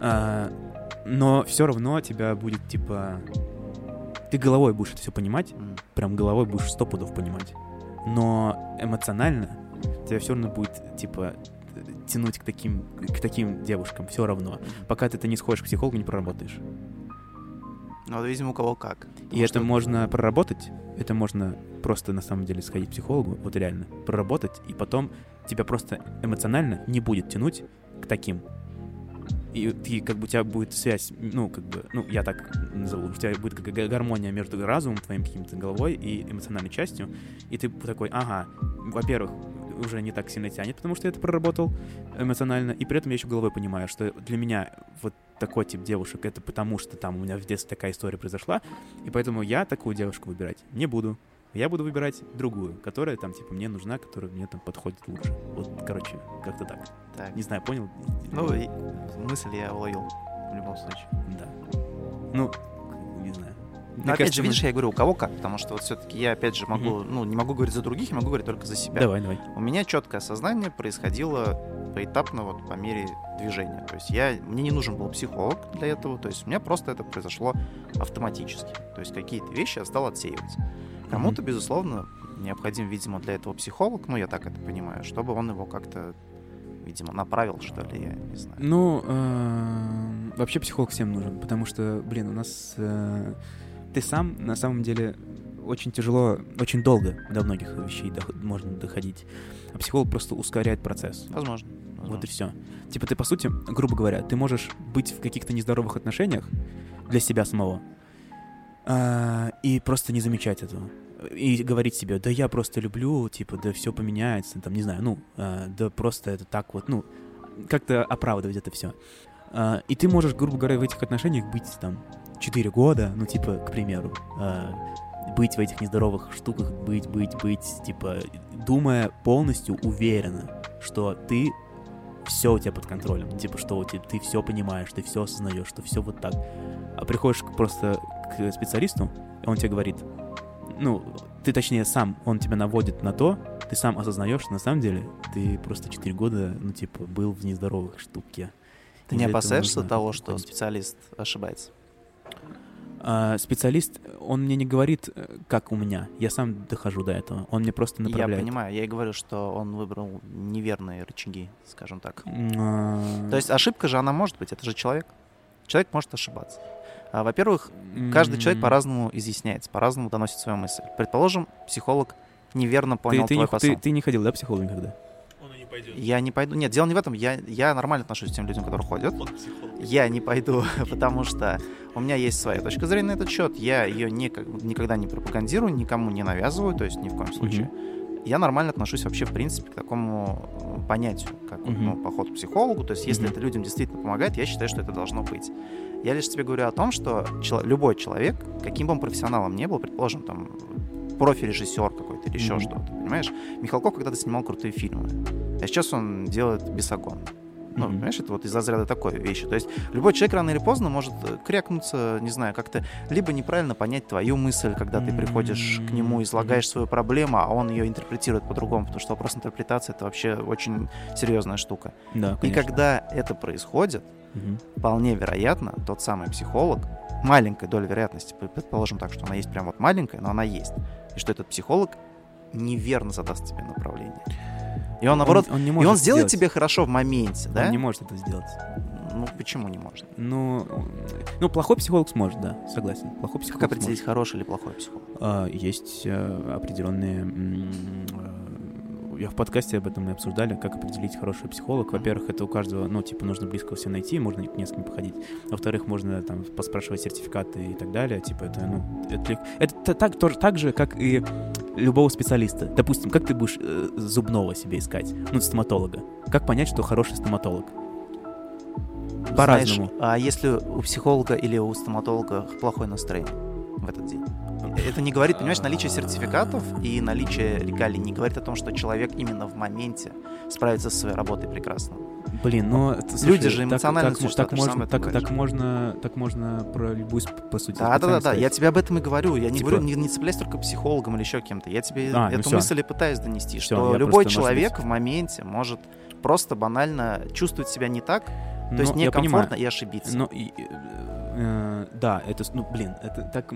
А, но все равно тебя будет, типа, ты головой будешь это все понимать, М. прям головой будешь сто пудов понимать. Но эмоционально тебя все равно будет, типа, тянуть к таким, к таким девушкам все равно. Пока ты это не сходишь к психологу, не проработаешь. Ну, видимо, у кого как. И Потому это что- можно проработать, это можно просто на самом деле сходить к психологу, вот реально, проработать, и потом тебя просто эмоционально не будет тянуть к таким. И ты, как бы, у тебя будет связь, ну, как бы, ну, я так назову, у тебя будет как га- гармония между разумом твоим каким-то головой и эмоциональной частью, и ты такой, ага, во-первых, уже не так сильно тянет, потому что я это проработал эмоционально, и при этом я еще головой понимаю, что для меня вот такой тип девушек, это потому что там у меня в детстве такая история произошла, и поэтому я такую девушку выбирать не буду. Я буду выбирать другую, которая там, типа, мне нужна, которая мне там подходит лучше. Вот, короче, как-то так. Так. Не знаю, понял? Ну, мысль я уловил в любом случае. Да. Ну. Но Мне опять кажется, же, мы- видишь, я говорю, у кого как, потому что вот все-таки я, опять же, могу, ну, не могу говорить за других, я могу говорить только за себя. Давай, давай. У меня четкое осознание происходило поэтапно, вот по мере движения. То есть я, мне не нужен был психолог для этого, то есть у меня просто это произошло автоматически. То есть какие-то вещи я стал отсеивать. Кому-то, безусловно, необходим, видимо, для этого психолог, ну, я так это понимаю, чтобы он его как-то, видимо, направил, что ли, я не знаю. Ну, э, вообще психолог всем нужен, потому что, блин, у нас э, ты сам на самом деле очень тяжело, очень долго до многих вещей дох- можно доходить. А психолог просто ускоряет процесс. Возможно. Вот и возможно. все. Типа ты, по сути, грубо говоря, ты можешь быть в каких-то нездоровых отношениях для себя самого а, и просто не замечать этого. И говорить себе, да я просто люблю, типа, да все поменяется, там, не знаю, ну, а, да просто это так вот, ну, как-то оправдывать это все. и ты можешь, грубо говоря, в этих отношениях быть там 4 года, ну, типа, к примеру, а, быть в этих нездоровых штуках, быть, быть, быть, типа, думая полностью уверенно, что ты все у тебя под контролем, типа, что у тебя, ты все понимаешь, ты все осознаешь, что все вот так. А приходишь просто к специалисту, и он тебе говорит, ну, ты точнее сам, он тебя наводит на то, ты сам осознаешь, что на самом деле ты просто 4 года, ну, типа, был в нездоровых штуке. Ты не опасаешься того, что специалист ошибается? А, специалист, он мне не говорит, э, как у меня. Я сам дохожу до этого. Он мне просто Я направляет. понимаю, я и говорю, что он выбрал неверные рычаги, скажем так. А, То есть ошибка же, она может быть, это же человек. Человек может ошибаться. А, Во-первых, каждый человек по-разному изъясняется, по-разному доносит свою мысль. Предположим, психолог неверно ты, понял ты, твой не, посыл. ты, ты не ходил, да, к психологу никогда? Пойдет. Я не пойду. Нет, дело не в этом. Я, я нормально отношусь к тем людям, которые ходят. Я не пойду, потому что у меня есть своя точка зрения на этот счет. Я ее никогда не пропагандирую, никому не навязываю, то есть ни в коем случае. я нормально отношусь вообще, в принципе, к такому э, понятию, как Мгм. ну, поход к психологу. То есть, если Мгм. это людям действительно помогает, я считаю, что это должно быть. Я лишь тебе говорю о том, что чело- любой человек, каким бы он профессионалом не был, предположим, там, профи-режиссер какой-то или еще Мгм. что-то, понимаешь? Михалков когда-то снимал крутые фильмы, а сейчас он делает бесогон. Ну, Мгм. понимаешь, это вот из разряда такой вещи. То есть любой человек рано или поздно может э, крякнуться, не знаю, как-то либо неправильно понять твою мысль, когда ты приходишь к нему, излагаешь свою проблему, а он ее интерпретирует по-другому, потому что вопрос интерпретации — это вообще очень серьезная штука. Да, И когда это происходит, Мгм. вполне вероятно, тот самый психолог, маленькая доля вероятности, предположим так, что она есть прям вот маленькая, но она есть, и что этот психолог неверно задаст тебе направление. И он, наоборот, он, не и может он это сделает сделать. тебе хорошо в моменте, да? Он не может это сделать. Ну, почему не может? Ну, ну, плохой психолог сможет, да, согласен. Плохой психолог Как сможет. определить, хороший или плохой психолог? А, Есть э, определенные... Я в подкасте об этом и обсуждали, как определить хороший психолог. Во-первых, это у каждого, ну, типа, нужно близко все найти, можно к нескольким походить. Во-вторых, можно там поспрашивать сертификаты и так далее. Типа, это, ну, это, это та- так, тоже, так же, как и любого специалиста. Допустим, как ты будешь э, зубного себе искать? Ну, стоматолога. Как понять, что хороший стоматолог? По-разному. А если у психолога или у стоматолога плохое настроение в этот день? Это не говорит, понимаешь, наличие сертификатов и наличие регалий не говорит о том, что человек именно в моменте справится со своей работой прекрасно. Блин, но это, Люди же так- эмоциональные так, так, сам можно, так, так можно, так можно про любую, по сути. Да, да, да, да. Я тебе об этом и говорю. Я не Типа- говорю, не, не цепляйся только к психологам или еще кем-то. Я тебе А, ну эту всё. мысль и пытаюсь донести, Всё, что любой человек в моменте может просто банально чувствовать себя не так, то есть Но я некомфортно понимаю, и ошибиться. Но и, э, да, это, ну, блин, это так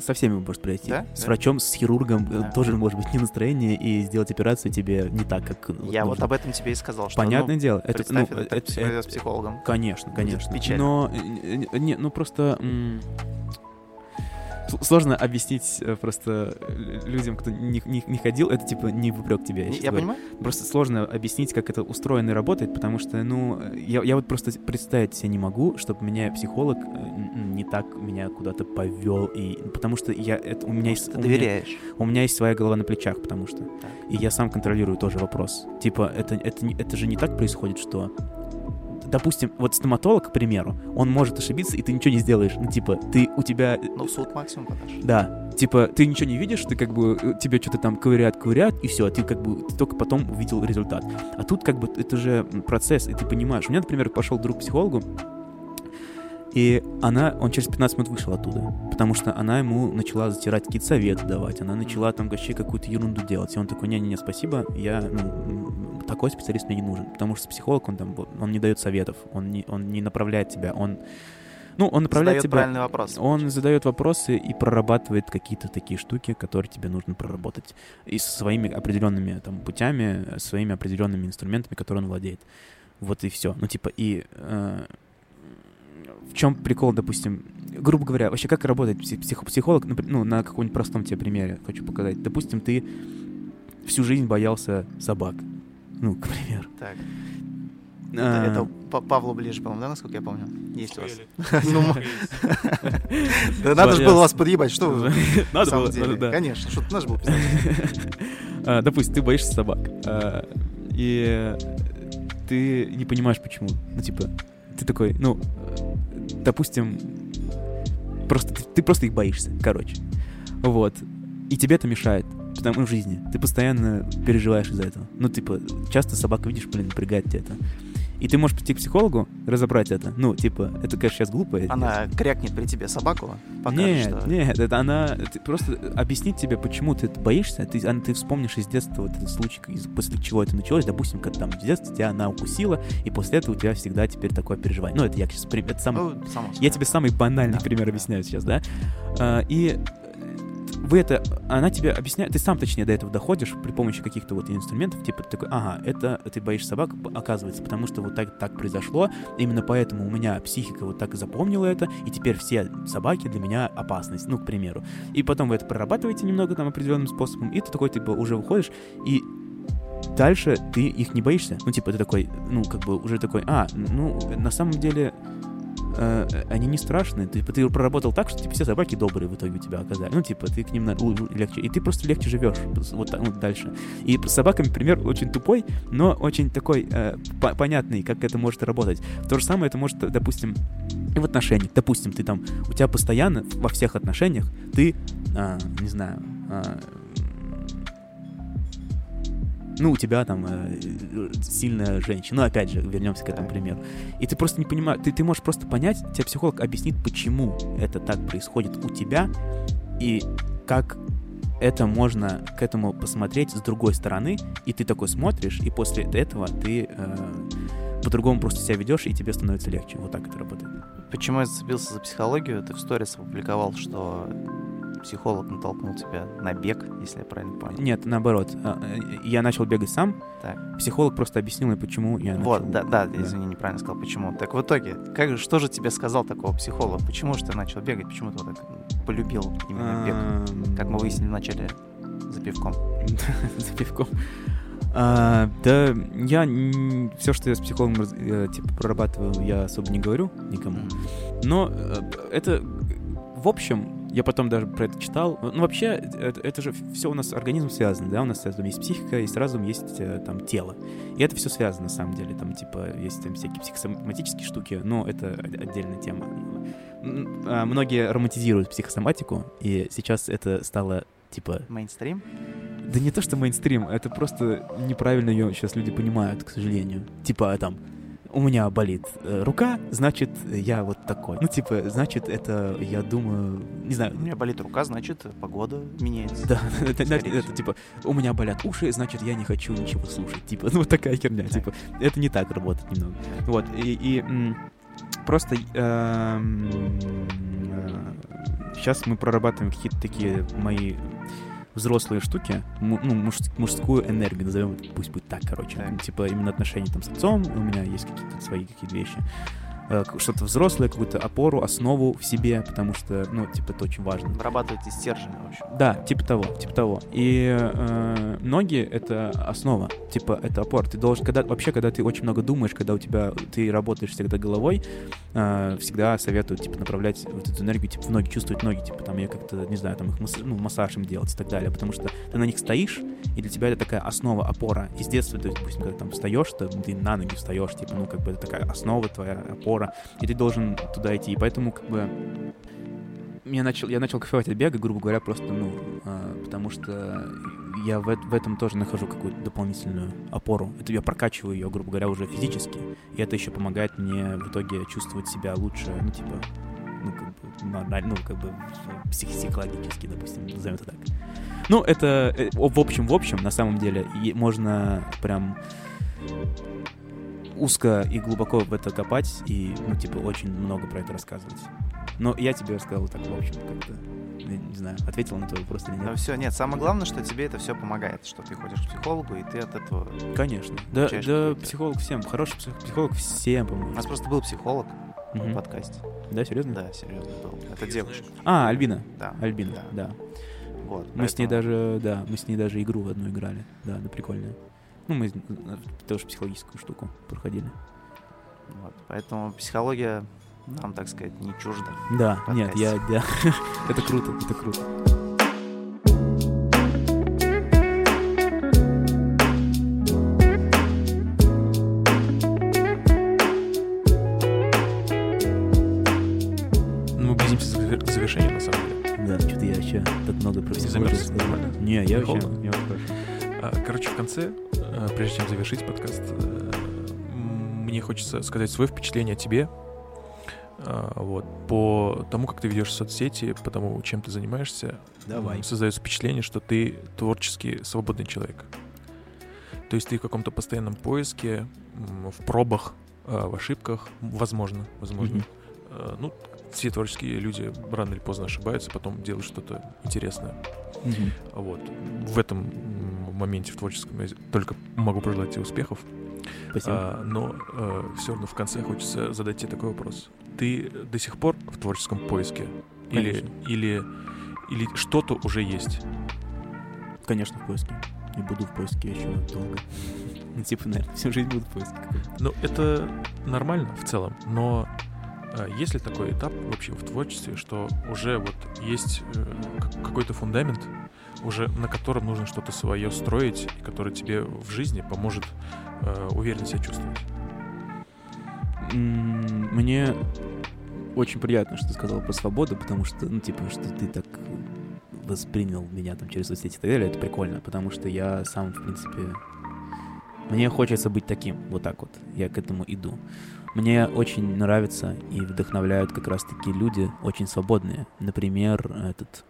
со всеми может произойти. Да? С Да. врачом, с хирургом э, Да. тоже может быть не настроение, и сделать операцию тебе не так, как Я вот нужно. об этом тебе и сказал, что Понятное ну, дело. Это, ну, это, это- это- с психологом. Конечно, конечно. Но, э, не, ну просто... Сложно объяснить э, просто э, людям, кто не, не- не ходил, это типа не выпрек тебя. Я, говорю. понимаю. Просто сложно объяснить, как это устроено и работает, потому что, ну, я, я вот просто представить себе не могу, чтобы меня психолог э, не так меня куда-то повел, и потому что я это у меня есть Ты у меня- доверяешь. у меня есть своя голова на плечах, потому что Так. и я сам контролирую тоже вопрос. Типа это это это же не так происходит, что Допустим, вот стоматолог, к примеру, он может ошибиться, и ты ничего не сделаешь. Ну, типа, ты у тебя Ну, в суд максимум подашь. да, типа, ты ничего не видишь, ты как бы, э, тебе что-то там ковыряют, ковыряют, и все, ты как бы, ты только потом увидел результат. А тут как бы это же процесс, и ты понимаешь. У меня, например, пошел друг к психологу, и она, он через 15 минут вышел оттуда, потому что она ему начала затирать какие-то советы давать, она начала там вообще какую-то ерунду делать, и он такой, не-не-не, спасибо, я, ну, такой специалист мне не нужен, потому что психолог, он там, он не дает советов, он не, он не направляет тебя, он, ну, он направляет Задает тебя... правильный вопрос. Он задает вопросы и прорабатывает какие-то такие штуки, которые тебе нужно проработать. И со своими определенными там путями, своими определенными инструментами, которые он владеет. Вот и все. Ну, типа, и э, в чем прикол, допустим, грубо говоря, вообще как работает псих- псих- психолог, ну, на каком-нибудь простом тебе примере хочу показать. Допустим, ты всю жизнь боялся собак. Ну, к примеру. Так. А, Это, это Па- Павлу ближе, по-моему, да, насколько я помню? Есть у вас. Ну, Да надо же было вас подъебать, что вы? На Надо самом было, деле. да. Конечно, что надо же было писать. А, Допустим, ты боишься собак. а, И ты не понимаешь, почему. Ну, типа, ты такой, ну, допустим, просто ты, ты просто их боишься, короче. Вот. И тебе это мешает. Потому в жизни. Ты постоянно переживаешь из-за этого. Ну, типа, часто собака видишь, блин, напрягает тебя это. И ты можешь прийти к психологу, разобрать это. Ну, типа, это, конечно, сейчас глупо. Она крякнет при тебе собаку, покажет, нет, что... нет, это она просто объяснить тебе, почему ты это боишься, ты, она- ты вспомнишь из детства вот этот случай, после чего это началось, допустим, когда там в детстве тебя она укусила, и после этого у тебя всегда теперь такое переживание. Ну, это я сейчас, это самый, Ну, само я тебе самый банальный Да, пример да. объясняю сейчас, да? А, и вы это, она тебе объясняет, ты сам, точнее, до этого доходишь при помощи каких-то вот инструментов, типа, такой, ага, это ты боишься собак, оказывается, потому что вот так, так произошло, именно поэтому у меня психика вот так запомнила это, и теперь все собаки для меня опасность, ну, к примеру. И потом вы это прорабатываете немного там определенным способом, и ты такой, типа, уже выходишь, и дальше ты их не боишься. Ну, типа, ты такой, ну, как бы уже такой, а, ну, на самом деле, э, они не страшные. Ты, ты проработал так, что типа, все собаки добрые в итоге у тебя оказались. Ну, типа, ты к ним на- легче. И ты просто легче живешь вот, так, вот дальше. И с собаками пример очень тупой, но очень такой э, по- понятный, как это может работать. То же самое это может, допустим, и в отношениях. Допустим, ты там, у тебя постоянно во всех отношениях ты, а, не знаю, а, ну, у тебя там э, сильная женщина. Ну, опять же, вернемся к этому примеру. И ты просто не понимаешь, ты, ты можешь просто понять, тебе психолог объяснит, почему это так происходит у тебя, и как это можно к этому посмотреть с другой стороны, и ты такой смотришь, и после этого ты э, по-другому просто себя ведешь, и тебе становится легче. Вот так это работает. Почему я зацепился за психологию? Ты в сторис опубликовал, что психолог натолкнул тебя на бег, если я правильно понял. Нет, наоборот. А, э, Я начал бегать сам. Так. Психолог просто объяснил мне, почему я начал. Вот, да, да, извини, неправильно сказал, почему. Так в итоге, как, что же тебе сказал такого психолог? Почему же ты начал бегать? Почему ты вот так полюбил именно бег? Как мы выяснили в начале за пивком. за пивком. А, да, я все, что я с психологом э, типа прорабатываю, я особо не говорю никому. Но э, это в общем, я потом даже про это читал. Ну, вообще, это, это же все у нас организм связан, да, у нас там есть психика, есть разум, есть э, там тело. И это все связано, на самом деле. Там, типа, есть там всякие психосоматические штуки, но это отдельная тема. А, Многие романтизируют психосоматику, и сейчас это стало, типа, Мейнстрим? да не то, что мейнстрим, это просто неправильно ее сейчас люди понимают, к сожалению. Типа, там, у меня болит э, рука, значит, я вот такой. Ну, типа, значит, это, я думаю, не знаю, У меня болит рука, значит, погода меняется. да, это, это, всего. типа, у меня болят уши, значит, я не хочу ничего слушать. Типа, ну, вот такая херня. Типа, это не так работает немного. Вот, и, и, просто сейчас мы прорабатываем какие-то такие мои взрослые штуки, ну, муж- мужскую энергию, назовем пусть будет так, короче. Так. Типа, именно отношения там с отцом, у меня есть какие-то свои какие-то вещи. Э, Что-то взрослое, какую-то опору, основу в себе, потому что, ну, типа, это очень важно. Вырабатываете стержень, в общем. Да, типа того, типа того. И э, ноги это основа, типа это опора. Ты должен, когда вообще, когда ты очень много думаешь, когда у тебя ты работаешь всегда головой, э, всегда советую типа направлять вот эту энергию типа в ноги, чувствовать ноги, типа там я как-то не знаю, там их масс- ну, массаж им делать и так далее, потому что ты на них стоишь и для тебя это такая основа, опора. И с детства, то есть, допустим, когда там встаешь, то ты на ноги встаешь, типа ну как бы это такая основа твоя опора, и ты должен туда идти. И поэтому как бы я начал, я начал кайфовать от бега, грубо говоря, просто, ну, а, потому что я в, в этом тоже нахожу какую-то дополнительную опору. Это я прокачиваю ее, грубо говоря, уже физически. И это еще помогает мне в итоге чувствовать себя лучше, ну, типа, ну, как бы, нормально, ну, как бы псих- психологически, допустим, назовем это так. Ну, это, э, в общем, в общем, на самом деле, можно прям узко и глубоко в это копать и, ну, типа, очень много про это рассказывать. Но я тебе рассказал так, в общем, как-то, не знаю, ответил на твой вопрос или нет. все, нет, самое главное, что тебе это все помогает, что ты ходишь к психологу, и ты от этого... Конечно. Да, да, психолог всем, хороший псих- психолог всем У поможет. нас просто был психолог Мгм. в подкасте. Да, серьезно? Да, серьезно был. Это девушка. А, Альбина. Да. Альбина, Да. да. Вот, Мы с ней поэтому- даже, да, мы с ней даже игру одну играли. Да, да, прикольная. Ну, мы э, тоже психологическую штуку проходили. Вот, поэтому психология нам, так сказать, не чужда. Да, нет, я, да. это круто, это круто. Ну, мы близимся к завер- к завершению, на самом деле. Да, что-то я вообще так много про Не я вообще. А, Короче, в конце, прежде чем завершить подкаст, э, мне хочется сказать свое впечатление о тебе. А, Вот. По тому, как ты ведешь соцсети, по тому, чем ты занимаешься, Давай. создается впечатление, что ты творчески свободный человек. То есть ты в каком-то постоянном поиске, в пробах, в ошибках, возможно, возможно. Э, Ну, все творческие люди рано или поздно ошибаются, потом делают что-то интересное. Мгм. Вот. В этом моменте в творческом я только могу пожелать тебе успехов. Спасибо. А, но все равно в конце хочется задать тебе такой вопрос. Ты до сих пор в творческом поиске? Или, Конечно. или, или что-то уже есть? Конечно, в поиске. И буду в поиске еще долго. Ну, типа, наверное, всю жизнь буду в поиске. Ну, это нормально в целом, но А есть ли такой этап вообще в творчестве, что уже вот есть э, какой-то фундамент, уже на котором нужно что-то свое строить, который тебе в жизни поможет э, уверенно себя чувствовать? Мне очень приятно, что ты сказал про свободу, потому что, ну, типа, что ты так воспринял меня там через соцсети и так далее, это прикольно, потому что я сам, в принципе, мне хочется быть таким, вот так вот, я к этому иду. Мне очень нравятся и вдохновляют как раз-таки люди очень свободные. Например, этот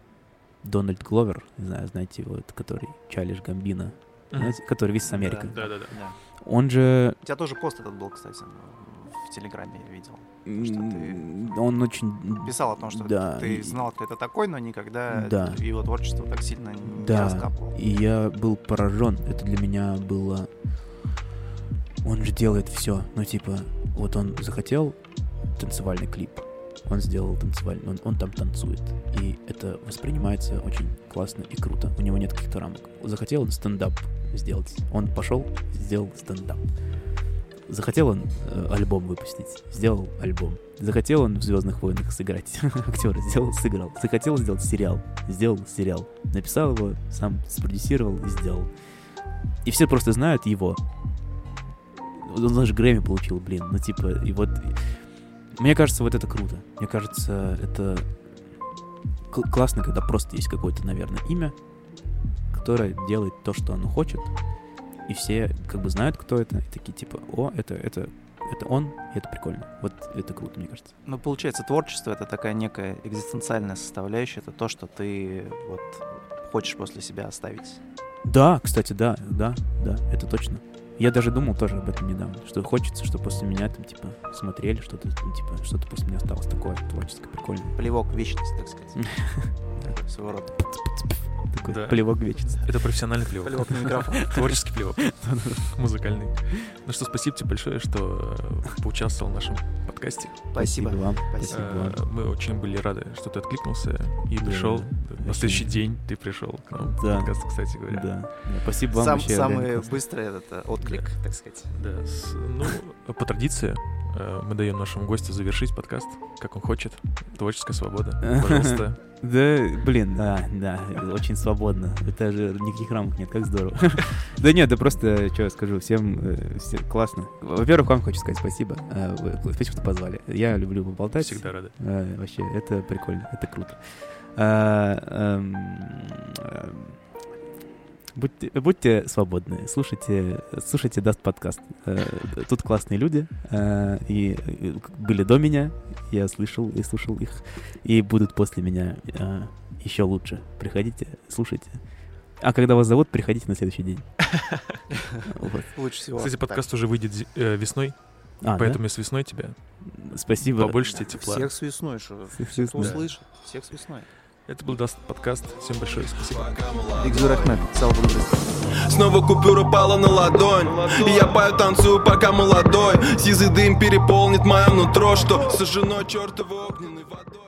Дональд Гловер, не знаю, знаете его, это который Чалиш Гамбина, знаете, который весь с Америка. Да, да, да. Да. Он же У тебя тоже пост этот был, кстати, в Телеграме я видел. что ты он очень Писал о том, что Да, ты знал, кто это такой, но никогда Да. его творчество так сильно не Да. раскапывал. И я был поражен. Это для меня было... Он же делает все. Ну, типа, вот он захотел танцевальный клип. Он сделал танцевальный, он, он там танцует. И это воспринимается очень классно и круто. У него нет каких-то рамок. Захотел он стендап сделать. Он пошел, сделал стендап. Захотел он э, альбом выпустить, сделал альбом. Захотел он в Звездных войнах сыграть актера, сделал, сыграл. Захотел сделать сериал, сделал сериал. Написал его, сам спродюсировал и сделал. И все просто знают его. Он даже Грэмми получил, блин. Ну, типа, и вот... Мне кажется, вот это круто. Мне кажется, это кл- классно, когда просто есть какое-то, наверное, имя, которое делает то, что оно хочет, и все как бы знают, кто это, и такие типа, о, это, это, это он, и это прикольно. Вот это круто, мне кажется. Ну, получается, творчество — это такая некая экзистенциальная составляющая, это то, что ты вот хочешь после себя оставить. Да, кстати, да, да, да, это точно. Я даже думал тоже об этом недавно, что хочется, чтобы после меня там, типа, смотрели что-то, ну, типа, что-то после меня осталось такое творческое, прикольное. Плевок в вечность, так сказать. Своего рода. Такой плевок в вечность. Это профессиональный плевок. Плевок на микрофон. Творческий плевок. Музыкальный. Ну что, спасибо тебе большое, что поучаствовал в нашем подкасте. Спасибо. вам. Спасибо. Э, Мы очень были рады, что ты откликнулся и пришел. На следующий день ты пришел к нам Да. подкаст, кстати говоря. Да. Спасибо вам самый быстрый этот э, отклик, так сказать. Да, с- ну, по традиции э, мы даем нашему гостю завершить подкаст, как он хочет. Творческая свобода. Пожалуйста. Да, блин, да, да, очень свободно. Это же никаких рамок нет, как здорово. Да нет, да просто, что я скажу, всем э, классно. Во-первых, вам хочу сказать спасибо. Э, Спасибо, что позвали. Я люблю поболтать. Всегда рады. Э, Вообще, это прикольно, это круто. Будьте, будьте свободны, слушайте, слушайте Даст подкаст. Э, Тут классные люди, э, и были до меня, я слышал и слушал их, и будут после меня э, еще лучше. Приходите, слушайте. А когда вас зовут, приходите на следующий день. Лучше всего. Кстати, подкаст уже выйдет весной, А, поэтому я с весной тебя. да? Спасибо. Побольше тебе тепла. Всех с весной, что кто услышит. Всех с весной. Это был Dast подкаст. Всем большое спасибо. Бигзур Ахмед, Снова купюра пала на ладонь И я пою, танцую, пока молодой Сизый дым переполнит мое нутро Что сожжено чертовой огненной водой